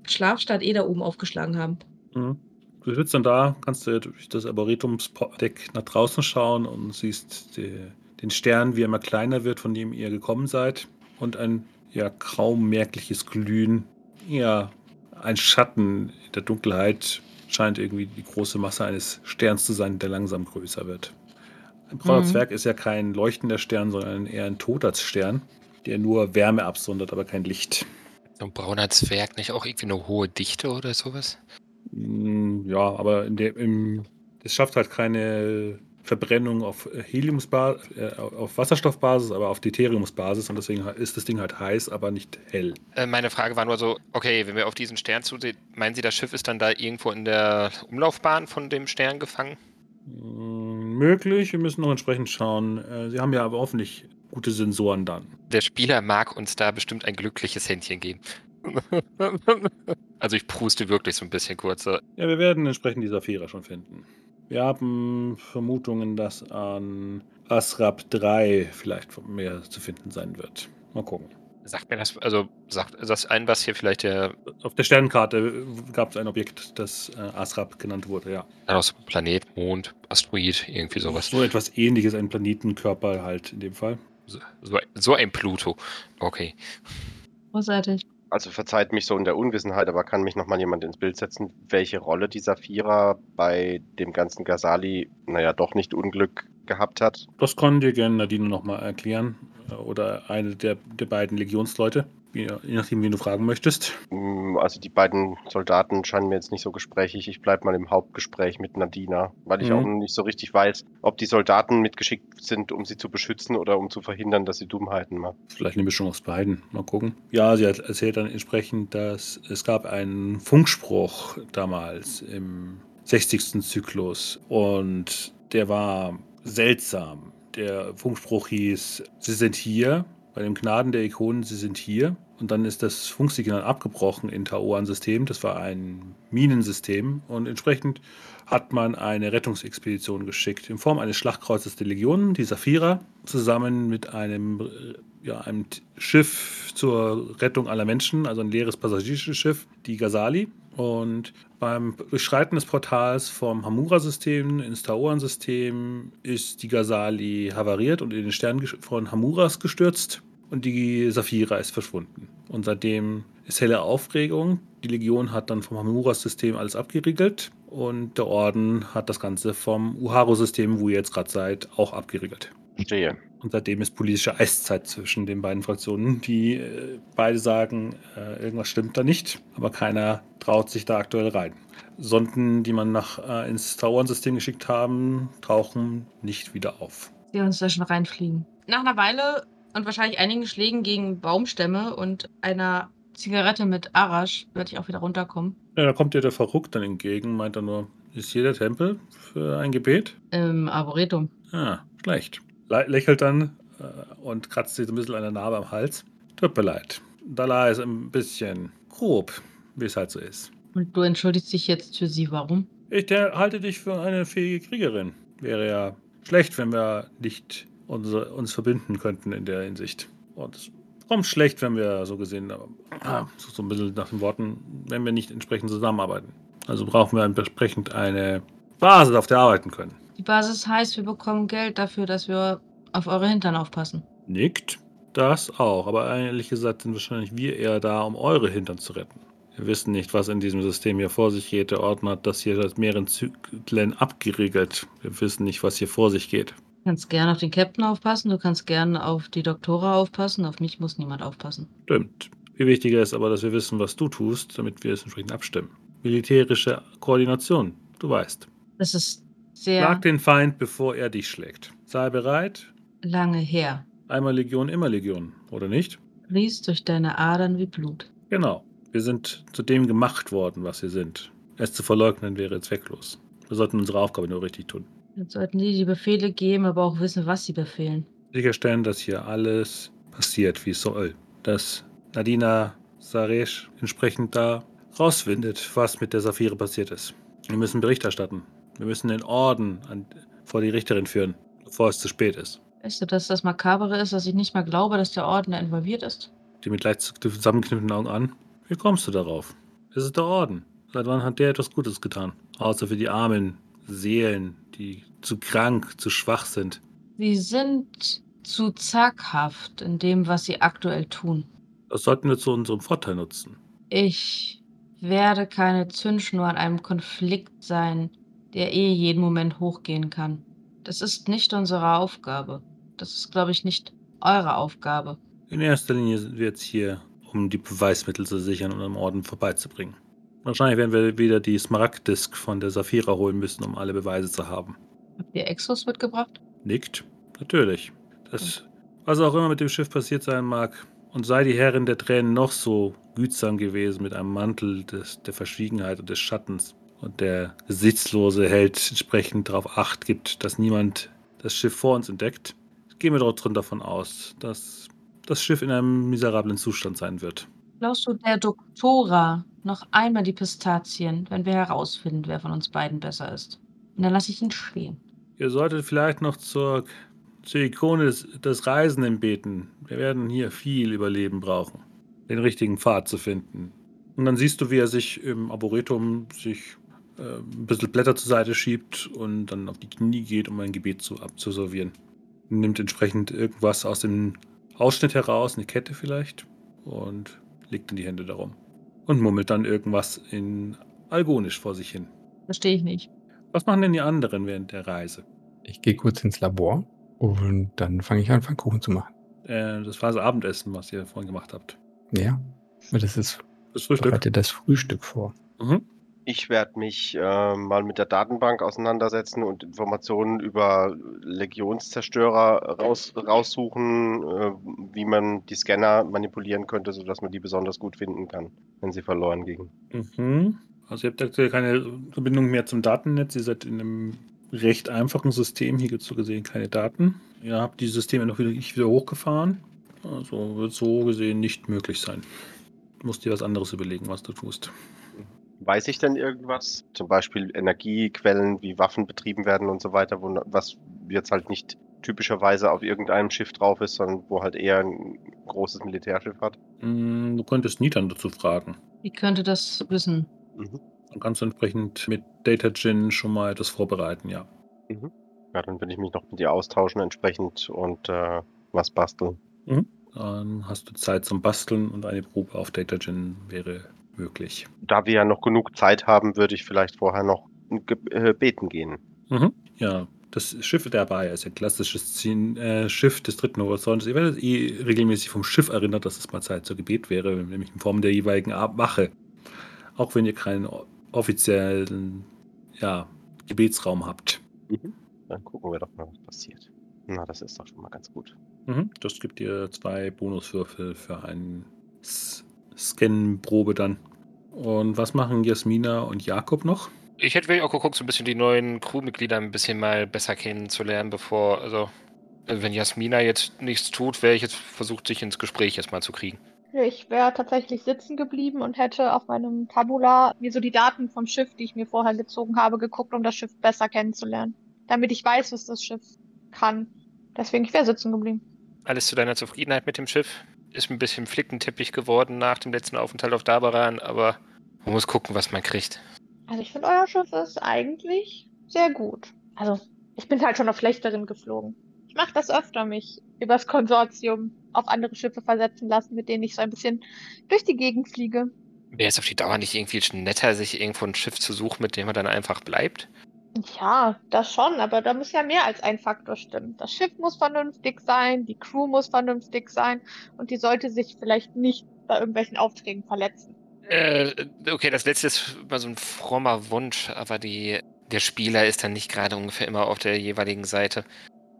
Schlafstadt eh da oben aufgeschlagen haben. Mhm. Du sitzt dann da, kannst du durch das Arboretumsdeck nach draußen schauen und siehst die, den Stern, wie er immer kleiner wird, von dem ihr gekommen seid. Und ein ja kaum merkliches Glühen. Ja, ein Schatten in der Dunkelheit scheint irgendwie die große Masse eines Sterns zu sein, der langsam größer wird. Ein brauner Mhm. Zwerg ist ja kein leuchtender Stern, sondern eher ein toter Stern, der nur Wärme absondert, aber kein Licht. So ein brauner Zwerg nicht auch irgendwie eine hohe Dichte oder sowas? Mm, Ja, aber in der, im, es schafft halt keine Verbrennung auf Heliumsbasis, äh, auf Wasserstoffbasis, aber auf Deuteriumsbasis und deswegen ist das Ding halt heiß, aber nicht hell. Äh, meine Frage war nur so, okay, wenn wir auf diesen Stern zusehen, meinen Sie, das Schiff ist dann da irgendwo in der Umlaufbahn von dem Stern gefangen? Mm, Möglich, wir müssen noch entsprechend schauen. Äh, Sie haben ja aber hoffentlich gute Sensoren dann. Der Spieler mag uns da bestimmt ein glückliches Händchen geben. Also ich pruste wirklich so ein bisschen kurz. Ja, wir werden entsprechend die Saphira schon finden. Wir haben Vermutungen, dass an Asrab 3 vielleicht mehr zu finden sein wird. Mal gucken. Sagt mir das, also sagt das ein, was hier vielleicht der Auf der Sternkarte gab es ein Objekt, das äh, Asrab genannt wurde, ja. aus Planet, Mond, Asteroid, irgendwie sowas. So etwas ähnliches, ein Planetenkörper halt in dem Fall. So, so, so ein Pluto. Okay. Großartig. Also verzeiht mich so in der Unwissenheit, aber kann mich nochmal jemand ins Bild setzen, welche Rolle die Saphira bei dem ganzen Ghazali, naja, doch nicht Unglück gehabt hat? Das kann dir gerne Nadine nochmal erklären. äh, Oder eine der, der beiden Legionsleute, je, je nachdem, wen du fragen möchtest. Mm, Also die beiden Soldaten scheinen mir jetzt nicht so gesprächig. Ich bleibe mal im Hauptgespräch mit Nadina, weil ich Mhm. auch nicht so richtig weiß, ob die Soldaten mitgeschickt sind, um sie zu beschützen oder um zu verhindern, dass sie Dummheiten machen. Vielleicht eine Mischung aus beiden. Mal gucken. Ja, sie hat erzählt dann entsprechend, dass es gab einen Funkspruch damals im 60. Zyklus und der war seltsam. Der Funkspruch hieß, Sie sind hier, bei dem Gnaden der Ikonen, Sie sind hier. Und dann ist das Funksignal abgebrochen in Taoan-System. Das war ein Minensystem. Und entsprechend hat man eine Rettungsexpedition geschickt in Form eines Schlachtkreuzes der Legionen, die Saphira, zusammen mit einem, ja, einem Schiff zur Rettung aller Menschen, also ein leeres Passagierschiff, die Ghazali. Und beim Durchschreiten des Portals vom Hamura-System ins Taoan-System ist die Ghazali havariert und in den Stern von Hamuras gestürzt. und die Saphira ist verschwunden. Und seitdem ist helle Aufregung. Die Legion hat dann vom Hamuras-System alles abgeriegelt und der Orden hat das Ganze vom Uharu-System, wo ihr jetzt gerade seid, auch abgeriegelt. Verstehe. Und seitdem ist politische Eiszeit zwischen den beiden Fraktionen, die äh, beide sagen, äh, irgendwas stimmt da nicht, aber keiner traut sich da aktuell rein. Sonden, die man nach, äh, ins Tauern-System geschickt haben, tauchen nicht wieder auf. Die uns da schon reinfliegen. Nach einer Weile und wahrscheinlich einigen Schlägen gegen Baumstämme und einer Zigarette mit Arash werde ich auch wieder runterkommen. Ja, da kommt dir der Verrückt dann entgegen, meint er nur, ist hier der Tempel für ein Gebet? Im Arboretum. Ah, schlecht. Lächelt dann äh, und kratzt sich ein bisschen an der Narbe am Hals. Tut mir leid. Dala ist ein bisschen grob, wie es halt so ist. Und du entschuldigst dich jetzt für sie. Warum? Ich halte dich für eine fähige Kriegerin. Wäre ja schlecht, wenn wir nicht unsere, uns verbinden könnten in der Hinsicht. Und es kommt schlecht, wenn wir so gesehen, ah, so, so ein bisschen nach den Worten, wenn wir nicht entsprechend zusammenarbeiten. Also brauchen wir entsprechend eine Basis, auf der wir arbeiten können. Die Basis heißt, wir bekommen Geld dafür, dass wir auf eure Hintern aufpassen. Nickt. Das auch, aber ehrlich gesagt sind wahrscheinlich wir eher da, um eure Hintern zu retten. Wir wissen nicht, was in diesem System hier vor sich geht. Der Orden hat das hier seit mehreren Zyklen abgeriegelt. Wir wissen nicht, was hier vor sich geht. Du kannst gerne auf den Captain aufpassen, du kannst gerne auf die Doktora aufpassen, auf mich muss niemand aufpassen. Stimmt. Viel wichtiger ist aber, dass wir wissen, was du tust, damit wir es entsprechend abstimmen. Militärische Koordination, du weißt. Das ist sehr Schlag den Feind, bevor er dich schlägt. Sei bereit. lange her. Einmal Legion, immer Legion, oder nicht? Fließt durch deine Adern wie Blut. Genau. Wir sind zu dem gemacht worden, was wir sind. Es zu verleugnen wäre zwecklos. Wir sollten unsere Aufgabe nur richtig tun. Jetzt sollten die die Befehle geben, aber auch wissen, was sie befehlen. Sicherstellen, dass hier alles passiert, wie es soll. Dass Nadina Saresh entsprechend da rausfindet, was mit der Saphire passiert ist. Wir müssen Bericht erstatten. Wir müssen den Orden an, vor die Richterin führen, bevor es zu spät ist. Weißt du, dass das Makabere ist, dass ich nicht mal glaube, dass der Orden da involviert ist? Die mit leicht zusammengekniffenen Augen an. Wie kommst du darauf? Es ist der Orden. Seit wann hat der etwas Gutes getan? Außer für die armen Seelen, die zu krank, zu schwach sind. Sie sind zu zaghaft in dem, was sie aktuell tun. Das sollten wir zu unserem Vorteil nutzen. Ich werde keine Zündschnur an einem Konflikt sein, der eh jeden Moment hochgehen kann. Das ist nicht unsere Aufgabe. Das ist, glaube ich, nicht eure Aufgabe. In erster Linie sind wir jetzt hier, um die Beweismittel zu sichern und am Orden vorbeizubringen. Wahrscheinlich werden wir wieder die Smaragd-Disk von der Saphira holen müssen, um alle Beweise zu haben. Habt ihr Exos mitgebracht? Nickt. Natürlich. Das, was auch immer mit dem Schiff passiert sein mag, und sei die Herrin der Tränen noch so gütsam gewesen mit einem Mantel des, der Verschwiegenheit und des Schattens. Und der Gesichtslose hält entsprechend darauf Acht, gibt, dass niemand das Schiff vor uns entdeckt. Gehen wir trotzdem davon aus, dass das Schiff in einem miserablen Zustand sein wird. Glaubst du der Doktora noch einmal die Pistazien, wenn wir herausfinden, wer von uns beiden besser ist? Und dann lasse ich ihn stehen. Ihr solltet vielleicht noch zur, zur Ikone des, des Reisenden beten. Wir werden hier viel Überleben brauchen, den richtigen Pfad zu finden. Und dann siehst du, wie er sich im Arboretum sich äh, ein bisschen Blätter zur Seite schiebt und dann auf die Knie geht, um ein Gebet zu, abzuservieren. Nimmt entsprechend irgendwas aus dem Ausschnitt heraus, eine Kette vielleicht, und legt in die Hände darum. Und murmelt dann irgendwas in Algonisch vor sich hin. Verstehe ich nicht. Was machen denn die anderen während der Reise? Ich gehe kurz ins Labor und dann fange ich an, Pfannkuchen zu machen. Äh, das war das Abendessen, was ihr vorhin gemacht habt. Ja, aber das ist Das Frühstück. bereite das Frühstück vor. Mhm. Ich werde mich äh, mal mit der Datenbank auseinandersetzen und Informationen über Legionszerstörer raus, raussuchen, äh, wie man die Scanner manipulieren könnte, sodass man die besonders gut finden kann, wenn sie verloren gingen. Mhm. Also ihr habt aktuell keine Verbindung mehr zum Datennetz. Ihr seid in einem recht einfachen System. Hier gibt es so gesehen keine Daten. Ihr habt die Systeme noch wieder, nicht wieder hochgefahren. Also wird so gesehen nicht möglich sein. Du musst dir was anderes überlegen, was du tust. Weiß ich denn irgendwas? Zum Beispiel Energiequellen, wie Waffen betrieben werden und so weiter, wo, was jetzt halt nicht typischerweise auf irgendeinem Schiff drauf ist, sondern wo halt eher ein großes Militärschiff hat. Mm, Du könntest Nitan dazu fragen. Wie könnte das wissen? Mhm. Dann kannst du entsprechend mit Data Gin schon mal etwas vorbereiten, ja. Ja, dann würde ich mich noch mit dir austauschen entsprechend und äh, was basteln. Dann hast du Zeit zum Basteln und eine Probe auf Datagen wäre möglich. Da wir ja noch genug Zeit haben, würde ich vielleicht vorher noch äh, beten gehen. Mhm. Ja, das Schiff der Abaya ist ein klassisches Zin äh, Schiff des dritten Horizonts. Ihr werdet eh regelmäßig vom Schiff erinnert, dass es mal Zeit zur Gebet wäre, nämlich in Form der jeweiligen Wache. Auch wenn ihr keinen offiziellen ja, Gebetsraum habt. Dann gucken wir doch mal, was passiert. Na, das ist doch schon mal ganz gut. Mhm. Das gibt dir zwei Bonuswürfel für eine S- Scan-Probe dann. Und was machen Jasmina und Jakob noch? Ich hätte wirklich auch geguckt, so ein bisschen die neuen Crewmitglieder ein bisschen mal besser kennenzulernen, bevor, also, wenn Jasmina jetzt nichts tut, wäre ich jetzt versucht, sich ins Gespräch erstmal zu kriegen. Ich wäre tatsächlich sitzen geblieben und hätte auf meinem Tabula mir so die Daten vom Schiff, die ich mir vorher gezogen habe, geguckt, um das Schiff besser kennenzulernen. Damit ich weiß, was das Schiff kann. Deswegen, ich wäre sitzen geblieben. Alles zu deiner Zufriedenheit mit dem Schiff. Ist ein bisschen Flickenteppich geworden nach dem letzten Aufenthalt auf Dabaran, aber man muss gucken, was man kriegt. Also ich finde, euer Schiff ist eigentlich sehr gut. Also, ich bin halt schon auf schlechteren geflogen. Ich mache das öfter, mich übers Konsortium auf andere Schiffe versetzen lassen, mit denen ich so ein bisschen durch die Gegend fliege. Wäre es auf die Dauer nicht irgendwie netter, sich irgendwo ein Schiff zu suchen, mit dem man dann einfach bleibt? Ja, das schon, aber da muss ja mehr als ein Faktor stimmen. Das Schiff muss vernünftig sein, die Crew muss vernünftig sein und die sollte sich vielleicht nicht bei irgendwelchen Aufträgen verletzen. Äh, okay, das letzte ist mal so ein frommer Wunsch, aber die, der Spieler ist dann nicht gerade ungefähr immer auf der jeweiligen Seite.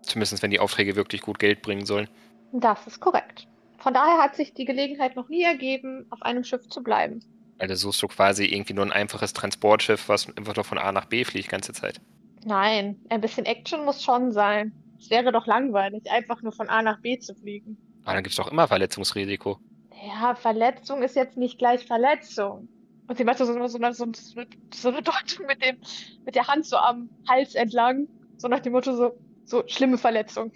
Zumindest wenn die Aufträge wirklich gut Geld bringen sollen. Das ist korrekt. Von daher hat sich die Gelegenheit noch nie ergeben, auf einem Schiff zu bleiben. Also suchst du quasi irgendwie nur ein einfaches Transportschiff, was einfach nur von A nach B fliegt, ganze Zeit. Nein, ein bisschen Action muss schon sein. Es wäre doch langweilig, einfach nur von A nach B zu fliegen. Aber dann gibt es doch immer Verletzungsrisiko. Ja, Verletzung ist jetzt nicht gleich Verletzung. Und sie macht so, so, so, so, eine Deutung mit, dem, mit der Hand so am Hals entlang. So nach dem Motto so, so schlimme Verletzung.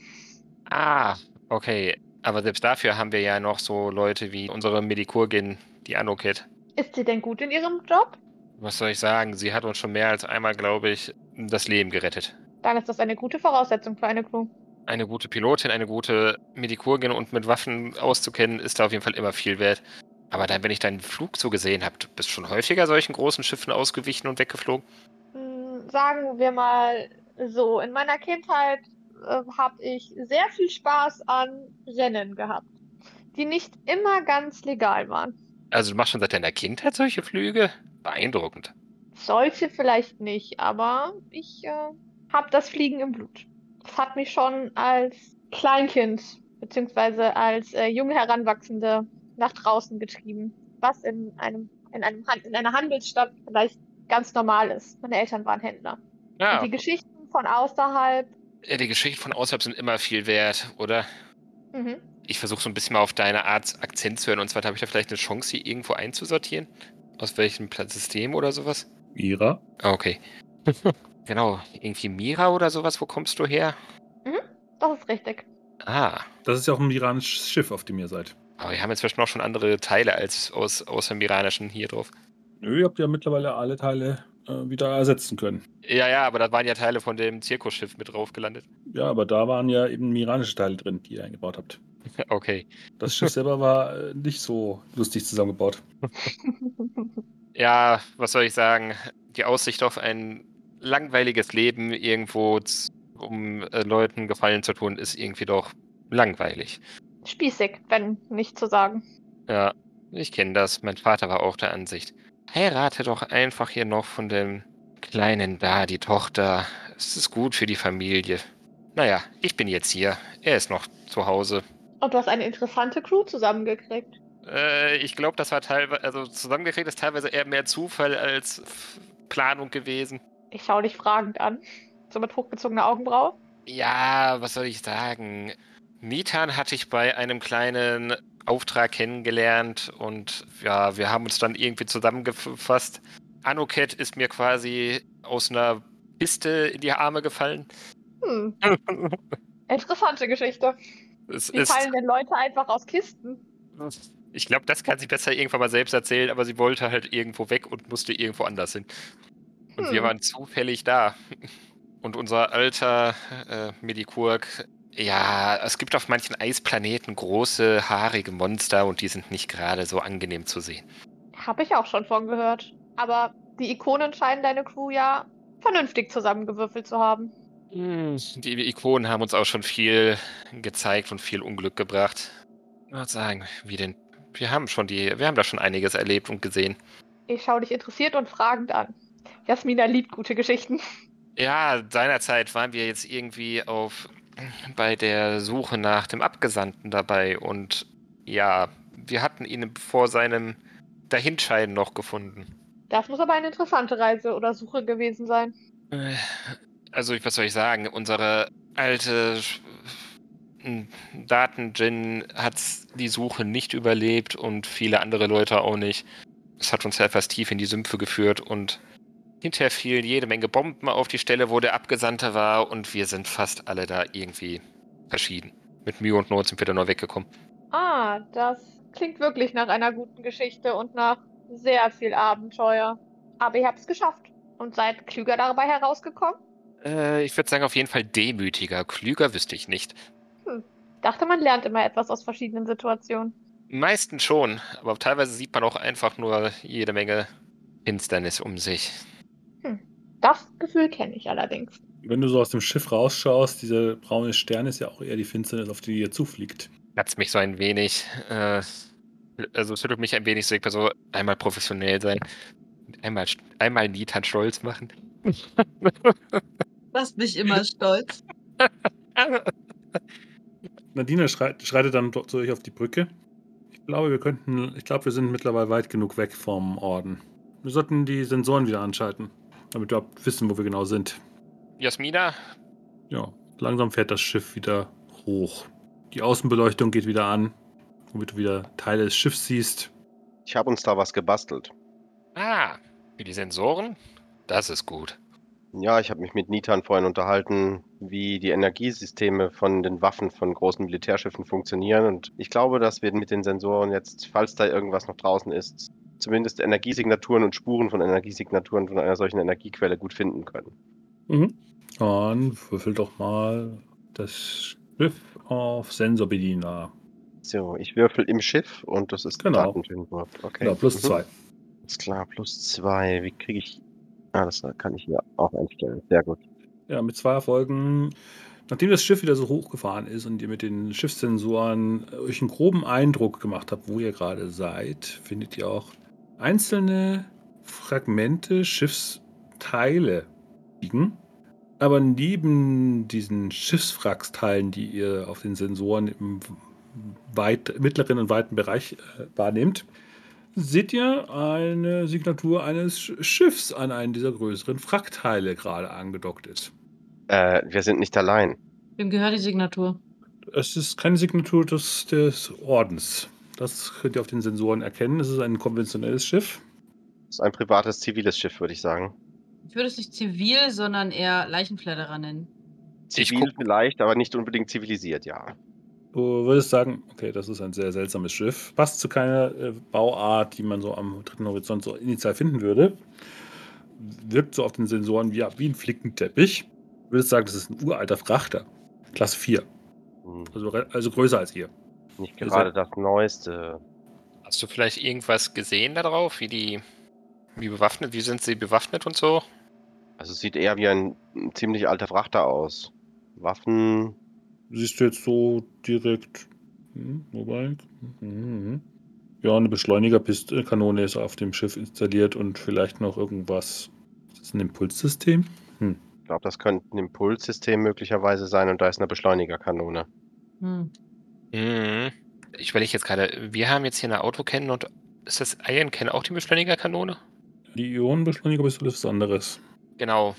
Ah, okay. Aber selbst dafür haben wir ja noch so Leute wie unsere Medikurgin, die Anoket. Ist sie denn gut in ihrem Job? Was soll ich sagen? Sie hat uns schon mehr als einmal, glaube ich, das Leben gerettet. Dann ist das eine gute Voraussetzung für eine Crew. Eine gute Pilotin, eine gute Medikurgin und mit Waffen auszukennen, ist da auf jeden Fall immer viel wert. Aber dann, wenn ich deinen Flug so gesehen habe, du bist schon häufiger solchen großen Schiffen ausgewichen und weggeflogen? Hm, Sagen wir mal so, in meiner Kindheit äh, habe ich sehr viel Spaß an Rennen gehabt, die nicht immer ganz legal waren. Also du machst schon seit deiner Kindheit solche Flüge? Beeindruckend. Solche vielleicht nicht, aber ich äh, habe das Fliegen im Blut. Das hat mich schon als Kleinkind beziehungsweise als äh, junge Heranwachsende nach draußen getrieben, was in einem in einem Han in einer Handelsstadt vielleicht ganz normal ist. Meine Eltern waren Händler. Ja, Und die Geschichten von außerhalb, die Geschichten von außerhalb sind immer viel wert, oder? mhm. Ich versuche so ein bisschen mal auf deine Art Akzent zu hören und zwar habe ich da vielleicht eine Chance, sie irgendwo einzusortieren? Aus welchem System oder sowas? Ira? Ah, Okay. [laughs] genau, irgendwie Mira oder sowas, wo kommst du her? das ist richtig. Ah, Das ist ja auch ein iranisches Schiff, auf dem ihr seid. aber wir haben inzwischen auch schon andere Teile als aus, aus dem Iranischen hier drauf. Nö, ihr habt ja mittlerweile alle Teile äh, wieder ersetzen können. Ja, ja, aber da waren ja Teile von dem Zirkusschiff mit drauf gelandet. Ja, aber da waren ja eben iranische Teile drin, die ihr eingebaut habt. [laughs] Okay. Das Schiff selber war äh, nicht so lustig zusammengebaut. [laughs] Ja, was soll ich sagen? Die Aussicht auf ein langweiliges Leben irgendwo, um äh, Leuten Gefallen zu tun, ist irgendwie doch langweilig. Spießig, wenn nicht zu sagen. Ja, ich kenne das. Mein Vater war auch der Ansicht. Heirate doch einfach hier noch von dem Kleinen da, die Tochter. Es ist gut für die Familie. Naja, ich bin jetzt hier. Er ist noch zu Hause. Und du hast eine interessante Crew zusammengekriegt. Äh, ich glaube, das war teilweise, also zusammengekriegt ist teilweise eher mehr Zufall als Planung gewesen. Ich schaue dich fragend an. So mit hochgezogener Augenbraue. Ja, was soll ich sagen? Nitan hatte ich bei einem kleinen Auftrag kennengelernt und ja, wir haben uns dann irgendwie zusammengefasst. Anoket ist mir quasi aus einer Piste in die Arme gefallen. Hm, interessante Geschichte. Es Wie fallen denn Leute einfach aus Kisten? ich glaube, das kann sie besser irgendwann mal selbst erzählen, aber sie wollte halt irgendwo weg und musste irgendwo anders hin. Und wir Hm. waren zufällig da. Und unser alter äh, Medikurg Ja, es gibt auf manchen Eisplaneten große, haarige Monster und die sind nicht gerade so angenehm zu sehen. Habe ich auch schon von gehört. Aber die Ikonen scheinen deine Crew ja vernünftig zusammengewürfelt zu haben. Hm, Die Ikonen haben uns auch schon viel gezeigt und viel Unglück gebracht. Ich würde sagen, wie denn, wir haben schon die, wir haben da schon einiges erlebt und gesehen. Ich schaue dich interessiert und fragend an. Jasmina liebt gute Geschichten. Ja, seinerzeit waren wir jetzt irgendwie auf bei der Suche nach dem Abgesandten dabei und ja, wir hatten ihn vor seinem Dahinscheiden noch gefunden. Das muss aber eine interessante Reise oder Suche gewesen sein. Äh, Also, was soll ich sagen? Unsere alte Daten-Gin hat die Suche nicht überlebt und viele andere Leute auch nicht. Es hat uns etwas tief in die Sümpfe geführt und hinterher fielen jede Menge Bomben auf die Stelle, wo der Abgesandte war und wir sind fast alle da irgendwie verschieden. Mit Mühe und Not sind wir da nur weggekommen. Ah, das klingt wirklich nach einer guten Geschichte und nach sehr viel Abenteuer. Aber ihr habt es geschafft und seid klüger dabei herausgekommen. Äh, ich würde sagen, auf jeden Fall demütiger. Klüger wüsste ich nicht. Dachte, man lernt immer etwas aus verschiedenen Situationen. Meistens schon, aber teilweise sieht man auch einfach nur jede Menge Finsternis um sich. Das Gefühl kenne ich allerdings. Wenn du so aus dem Schiff rausschaust, dieser braune Stern ist ja auch eher die Finsternis, auf die ihr zufliegt. Hat's mich so ein wenig, äh, also es schüttelt mich ein wenig so, ich so einmal professionell sein, einmal, einmal Nitan stolz machen. Machst mich immer stolz. [laughs] Nadine schreit, schreitet dann doch zu euch auf die Brücke. Ich glaube, wir könnten, ich glaube, wir sind mittlerweile weit genug weg vom Orden. Wir sollten die Sensoren wieder anschalten, damit wir überhaupt wissen, wo wir genau sind. Jasmina, Ja, langsam fährt das Schiff wieder hoch. Die Außenbeleuchtung geht wieder an, womit du wieder Teile des Schiffs siehst. Ich habe uns da was gebastelt. ah, für die Sensoren? Das ist gut. Ja, ich habe mich mit Nitan vorhin unterhalten, wie die Energiesysteme von den Waffen von großen Militärschiffen funktionieren. Und ich glaube, dass wir mit den Sensoren jetzt, falls da irgendwas noch draußen ist, zumindest Energiesignaturen und Spuren von Energiesignaturen von einer solchen Energiequelle gut finden können. Mhm. Dann würfel doch mal das Schiff auf Sensorbediener. So, ich würfel im Schiff und das ist Genau. Datenwurf. Okay. Genau, plus Mhm. zwei. Alles klar, plus zwei. Wie kriege ich. Ah, das kann ich hier auch einstellen. Sehr gut. Ja, mit zwei Erfolgen. Nachdem das Schiff wieder so hochgefahren ist und ihr mit den Schiffssensoren euch einen groben Eindruck gemacht habt, wo ihr gerade seid, findet ihr auch einzelne Fragmente, Schiffsteile liegen. Aber neben diesen Schiffswracksteilen, die ihr auf den Sensoren im weit, mittleren und weiten Bereich äh, wahrnehmt, seht ihr eine Signatur eines Sch- Schiffs an einen dieser größeren Wrackteile gerade angedockt ist. Äh, wir sind nicht allein. Wem gehört die Signatur? Es ist keine Signatur des, des Ordens. Das könnt ihr auf den Sensoren erkennen. Es ist ein konventionelles Schiff. Das ist ein privates, ziviles Schiff, würde ich sagen. Ich würde es nicht zivil, sondern eher Leichenfledderer nennen. Zivil vielleicht, aber nicht unbedingt zivilisiert, ja. Du würdest sagen, okay, das ist ein sehr seltsames Schiff. Passt zu keiner äh, Bauart, die man so am dritten Horizont so initial finden würde. Wirkt so auf den Sensoren wie, wie ein Flickenteppich. Du würdest sagen, das ist ein uralter Frachter. Klasse 4. Hm, Also, also größer als ihr. Nicht Ihr gerade das Neueste. Hast du vielleicht irgendwas gesehen darauf, wie die, wie bewaffnet, wie sind sie bewaffnet und so? Also es sieht eher wie ein, ein ziemlich alter Frachter aus. Waffen. Siehst du jetzt so direkt. Hm, wobei. Mhm. Ja, eine Beschleunigerkanone ist auf dem Schiff installiert und vielleicht noch irgendwas. Ist das ein Impulssystem? Hm. Ich glaube, das könnte ein Impulssystem möglicherweise sein und da ist eine Beschleunigerkanone. Hm. Mhm. Ich überlege jetzt gerade, wir haben jetzt hier eine Autocannon und ist das Iron Cannon auch die Beschleunigerkanone? Die Ionenbeschleunigerpistole ist was anderes. Genau.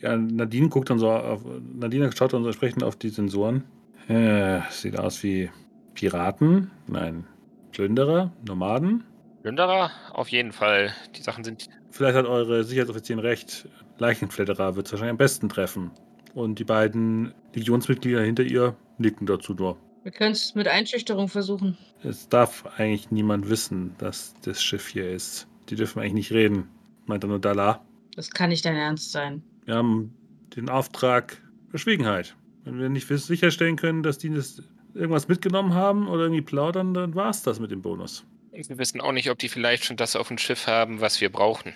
Ja, Nadine guckt dann so auf. Nadine schaut dann so entsprechend auf die Sensoren. Äh, sieht aus wie Piraten. Nein. Plünderer, Nomaden. Plünderer? Auf jeden Fall. Die Sachen sind. Vielleicht hat eure Sicherheitsoffizierin recht. Leichenfledderer wird es wahrscheinlich am besten treffen. Und die beiden Legionsmitglieder hinter ihr nicken dazu nur. Wir können es mit Einschüchterung versuchen. Es darf eigentlich niemand wissen, dass das Schiff hier ist. Die dürfen eigentlich nicht reden, meint er nur Dalla. Das kann nicht dein Ernst sein. Wir haben den Auftrag Verschwiegenheit. Wenn wir nicht sicherstellen können, dass die das irgendwas mitgenommen haben oder irgendwie plaudern, dann war es das mit dem Bonus. Wir wissen auch nicht, ob die vielleicht schon das auf dem Schiff haben, was wir brauchen.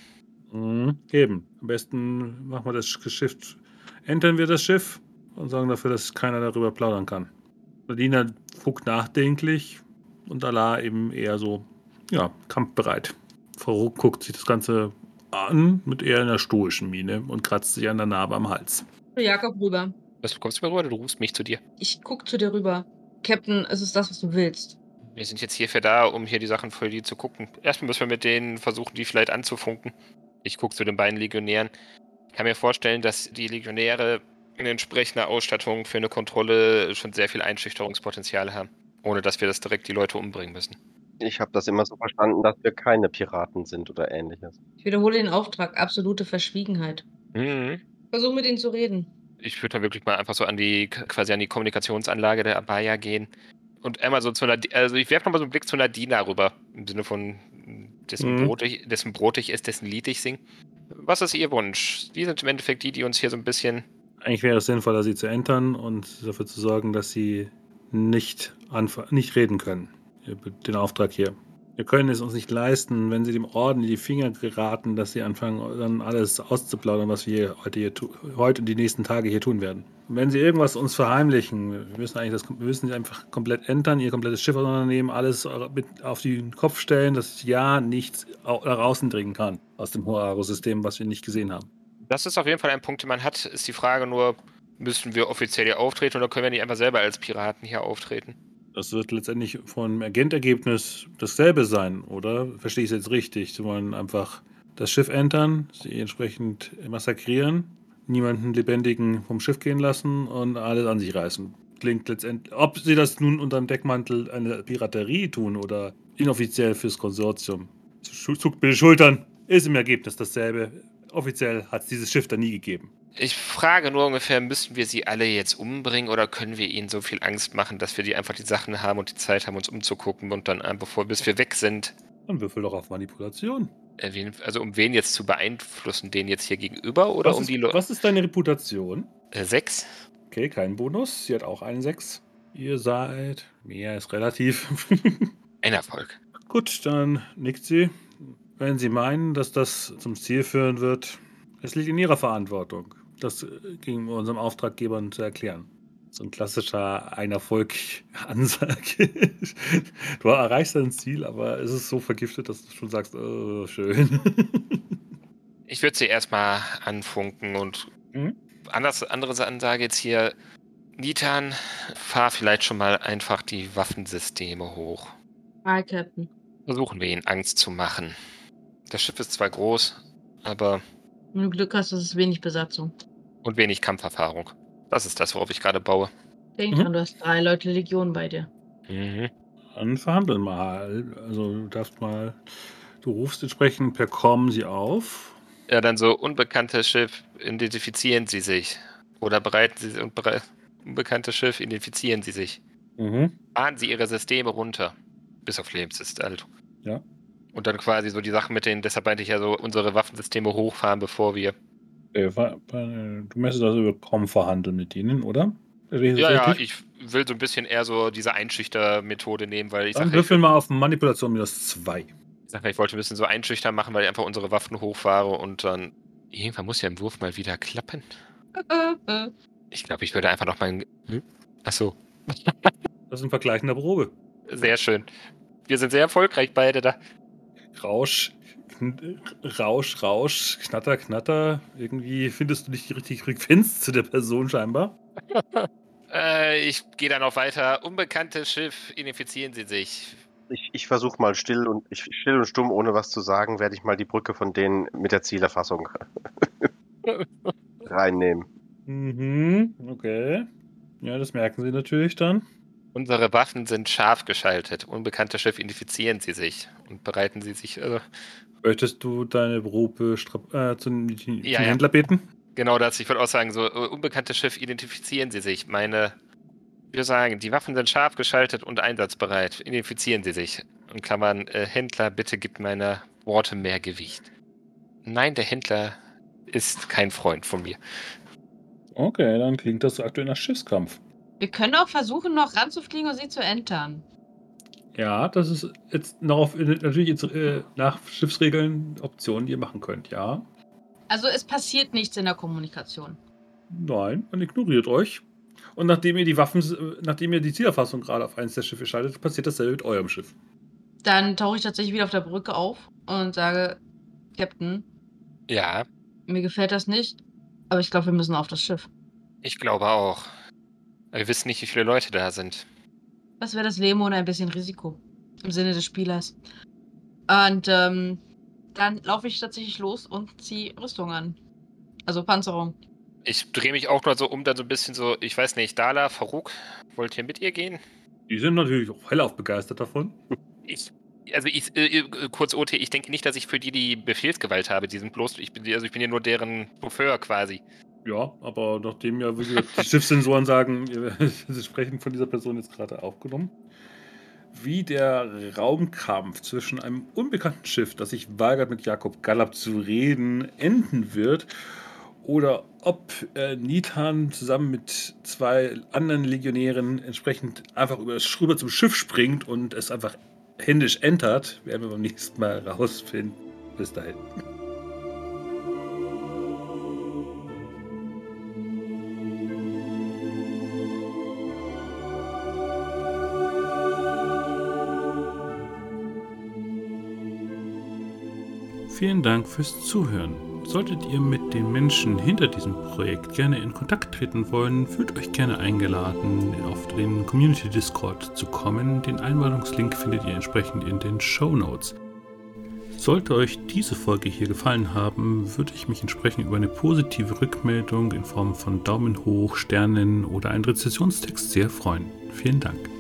Mhm, eben. Am besten machen wir das Schiff, entern wir das Schiff und sorgen dafür, dass keiner darüber plaudern kann. Nadina guckt nachdenklich und Allah eben eher so, ja, kampfbereit. Frau guckt sich das Ganze an mit eher einer stoischen Miene und kratzt sich an der Narbe am Hals. Jakob rüber. Was kommst du mir rüber? Du rufst mich zu dir. Ich guck zu dir rüber. Captain, es ist das, was du willst. Wir sind jetzt hierfür da, um hier die Sachen für die zu gucken. Erstmal müssen wir mit denen versuchen, die vielleicht anzufunken. Ich gucke zu den beiden Legionären. Ich kann mir vorstellen, dass die Legionäre in entsprechender Ausstattung für eine Kontrolle schon sehr viel Einschüchterungspotenzial haben, ohne dass wir das direkt die Leute umbringen müssen. Ich habe das immer so verstanden, dass wir keine Piraten sind oder ähnliches. Ich wiederhole den Auftrag, absolute Verschwiegenheit. Mhm. Versuch mit ihnen zu reden. Ich würde da wirklich mal einfach so an die quasi an die Kommunikationsanlage der Abaya gehen und einmal so zu einer, also ich werfe nochmal so einen Blick zu Nadina rüber, im Sinne von dessen, Mhm. Brot ich, dessen Brot ich esse, dessen Lied ich singe. Was ist Ihr Wunsch? Die sind im Endeffekt die, die uns hier so ein bisschen. Eigentlich wäre es sinnvoller, sie zu entern und dafür zu sorgen, dass sie nicht, nicht reden können. Den Auftrag hier. Wir können es uns nicht leisten, wenn sie dem Orden in die Finger geraten, dass sie anfangen, dann alles auszuplaudern, was wir heute, hier heute und die nächsten Tage hier tun werden. Und wenn sie irgendwas uns verheimlichen, wir müssen eigentlich das, wir müssen sie einfach komplett entern, ihr komplettes Schiff auseinandernehmen, alles mit auf den Kopf stellen, dass ja nichts nach außen dringen kann aus dem Hoaro-System, was wir nicht gesehen haben. Das ist auf jeden Fall ein Punkt, den man hat. Ist die Frage nur, müssen wir offiziell hier auftreten oder können wir nicht einfach selber als Piraten hier auftreten? Das wird letztendlich vom Agentergebnis dasselbe sein, oder? Verstehe ich es jetzt richtig? Sie wollen einfach das Schiff entern, sie entsprechend massakrieren, niemanden lebendigen vom Schiff gehen lassen und alles an sich reißen. Klingt letztendlich, ob sie das nun unter dem Deckmantel einer Piraterie tun oder inoffiziell fürs Konsortium. Zuckt bitte Schultern, ist im Ergebnis dasselbe. Offiziell hat es dieses Schiff da nie gegeben. Ich frage nur ungefähr, müssen wir sie alle jetzt umbringen oder können wir ihnen so viel Angst machen, dass wir die einfach die Sachen haben und die Zeit haben, uns umzugucken und dann, äh, bevor bis wir weg sind, Dann würfel doch auf Manipulation. äh, also um wen jetzt zu beeinflussen, den jetzt hier gegenüber oder was, um ist, die Leute? was ist deine Reputation? Äh, sechs? Okay, kein Bonus. Sie hat auch einen 6. Ihr seid. Mehr ist relativ. [laughs] Ein Erfolg. Gut, dann nickt sie. Wenn Sie meinen, dass das zum Ziel führen wird, es liegt in Ihrer Verantwortung, das gegenüber unserem Auftraggebern zu erklären. So ein klassischer Ein-Erfolg-Ansage. [laughs] du erreichst dein Ziel, aber es ist so vergiftet, dass du schon sagst, oh, schön. [laughs] Ich würde sie erstmal anfunken und Mhm. anders, andere Ansage jetzt hier. Nitan, fahr vielleicht schon mal einfach die Waffensysteme hoch. Hi, Captain. Versuchen wir ihnen Angst zu machen. Das Schiff ist zwar groß, aber Wenn du Glück hast, ist es wenig Besatzung. und wenig Kampferfahrung. Das ist das, worauf ich gerade baue. Denk Mhm. dran, du hast drei Leute Legion bei dir. Mhm. Dann verhandeln mal. Also du darfst mal, du rufst entsprechend per Com sie auf. Ja, dann so unbekanntes Schiff, identifizieren Sie sich. Oder bereiten Sie und bere unbekanntes Schiff, identifizieren Sie sich. Mhm. Fahren Sie Ihre Systeme runter. Bis auf Lebenssystem. Ja. Und dann quasi so die Sachen mit denen, deshalb meinte ich ja so, unsere Waffensysteme hochfahren, bevor wir. Äh, Du möchtest also über Com verhandeln mit ihnen, oder? Ich Ja, ja, ich will so ein bisschen eher so diese Einschüchtermethode nehmen, weil ich Dann sage, ich, würfel mal auf Manipulation minus 2. sag, ich wollte ein bisschen so einschüchtern machen, weil ich einfach unsere Waffen hochfahre und dann. Irgendwann muss ja im Wurf mal wieder klappen. [laughs] Ich glaube, ich würde einfach noch mal. Hm? Achso, Das ist ein Vergleich in der Probe. sehr schön. Wir sind sehr erfolgreich beide da. Rausch, kn- Rausch, Rausch, Knatter, Knatter. Irgendwie findest du nicht die richtige Frequenz zu der Person scheinbar. [laughs] Äh, ich gehe dann noch weiter. Unbekanntes Schiff, identifizieren Sie sich. Ich, ich versuche mal still und ich, still und stumm, ohne was zu sagen, werde ich mal die Brücke von denen mit der Zielerfassung [laughs] reinnehmen. Mhm, okay. Ja, das merken sie natürlich dann. Unsere Waffen sind scharf geschaltet. Unbekanntes Schiff, identifizieren Sie sich und bereiten Sie sich. Äh, Möchtest du deine Probe strap- äh, zum, zum Ja. Händler beten? genau das. Ich würde auch sagen, so äh, unbekanntes Schiff, identifizieren Sie sich. Meine, wir sagen, die Waffen sind scharf geschaltet und einsatzbereit. Identifizieren Sie sich. Und Klammern, äh, Händler, bitte gib meine Worte mehr Gewicht. Nein, der Händler ist kein Freund von mir. Okay, dann klingt das aktuell nach Schiffskampf. Wir können auch versuchen, noch ranzufliegen und sie zu entern. Ja, das ist jetzt noch auf, natürlich jetzt, äh, nach Schiffsregeln Optionen, die ihr machen könnt, ja. Also es passiert nichts in der Kommunikation. Nein, man ignoriert euch. Und nachdem ihr die Waffen, äh, nachdem ihr die Zielerfassung gerade auf eines der Schiffe schaltet, passiert dasselbe mit eurem Schiff. Dann tauche ich tatsächlich wieder auf der Brücke auf und sage, Captain, Ja, mir gefällt das nicht, aber ich glaube, wir müssen auf das Schiff. ich glaube auch. Wir wissen nicht, wie viele Leute da sind. Was wäre das Leben ohne ein bisschen Risiko? Im Sinne des Spielers. Und ähm, dann laufe ich tatsächlich los und ziehe Rüstung an. Also Panzerung. Ich drehe mich auch nur so um, dann so ein bisschen so, ich weiß nicht, Dala, Farouk, wollt ihr mit ihr gehen? Die sind natürlich auch hellauf begeistert davon. Ich, also ich, äh, äh, kurz OT, ich denke nicht, dass ich für die die Befehlsgewalt habe. Die sind bloß, ich bin, also ich bin ja nur deren Chauffeur quasi. Ja, aber nachdem ja, wie gesagt, die Schiffssensoren sagen, [laughs] sie sprechen von dieser Person jetzt gerade aufgenommen, wie der Raumkampf zwischen einem unbekannten Schiff, das sich weigert, mit Jakob Gallab zu reden, enden wird, oder ob äh, Nitan zusammen mit zwei anderen Legionären entsprechend einfach über das, rüber zum Schiff springt und es einfach händisch entert, werden wir beim nächsten Mal rausfinden. Bis dahin. Vielen Dank fürs Zuhören. Solltet ihr mit den Menschen hinter diesem Projekt gerne in Kontakt treten wollen, fühlt euch gerne eingeladen, auf den Community Discord zu kommen. Den Einladungslink findet ihr entsprechend in den Show Notes. Sollte euch diese Folge hier gefallen haben, würde ich mich entsprechend über eine positive Rückmeldung in Form von Daumen hoch, Sternen oder einen Rezessionstext sehr freuen. Vielen Dank.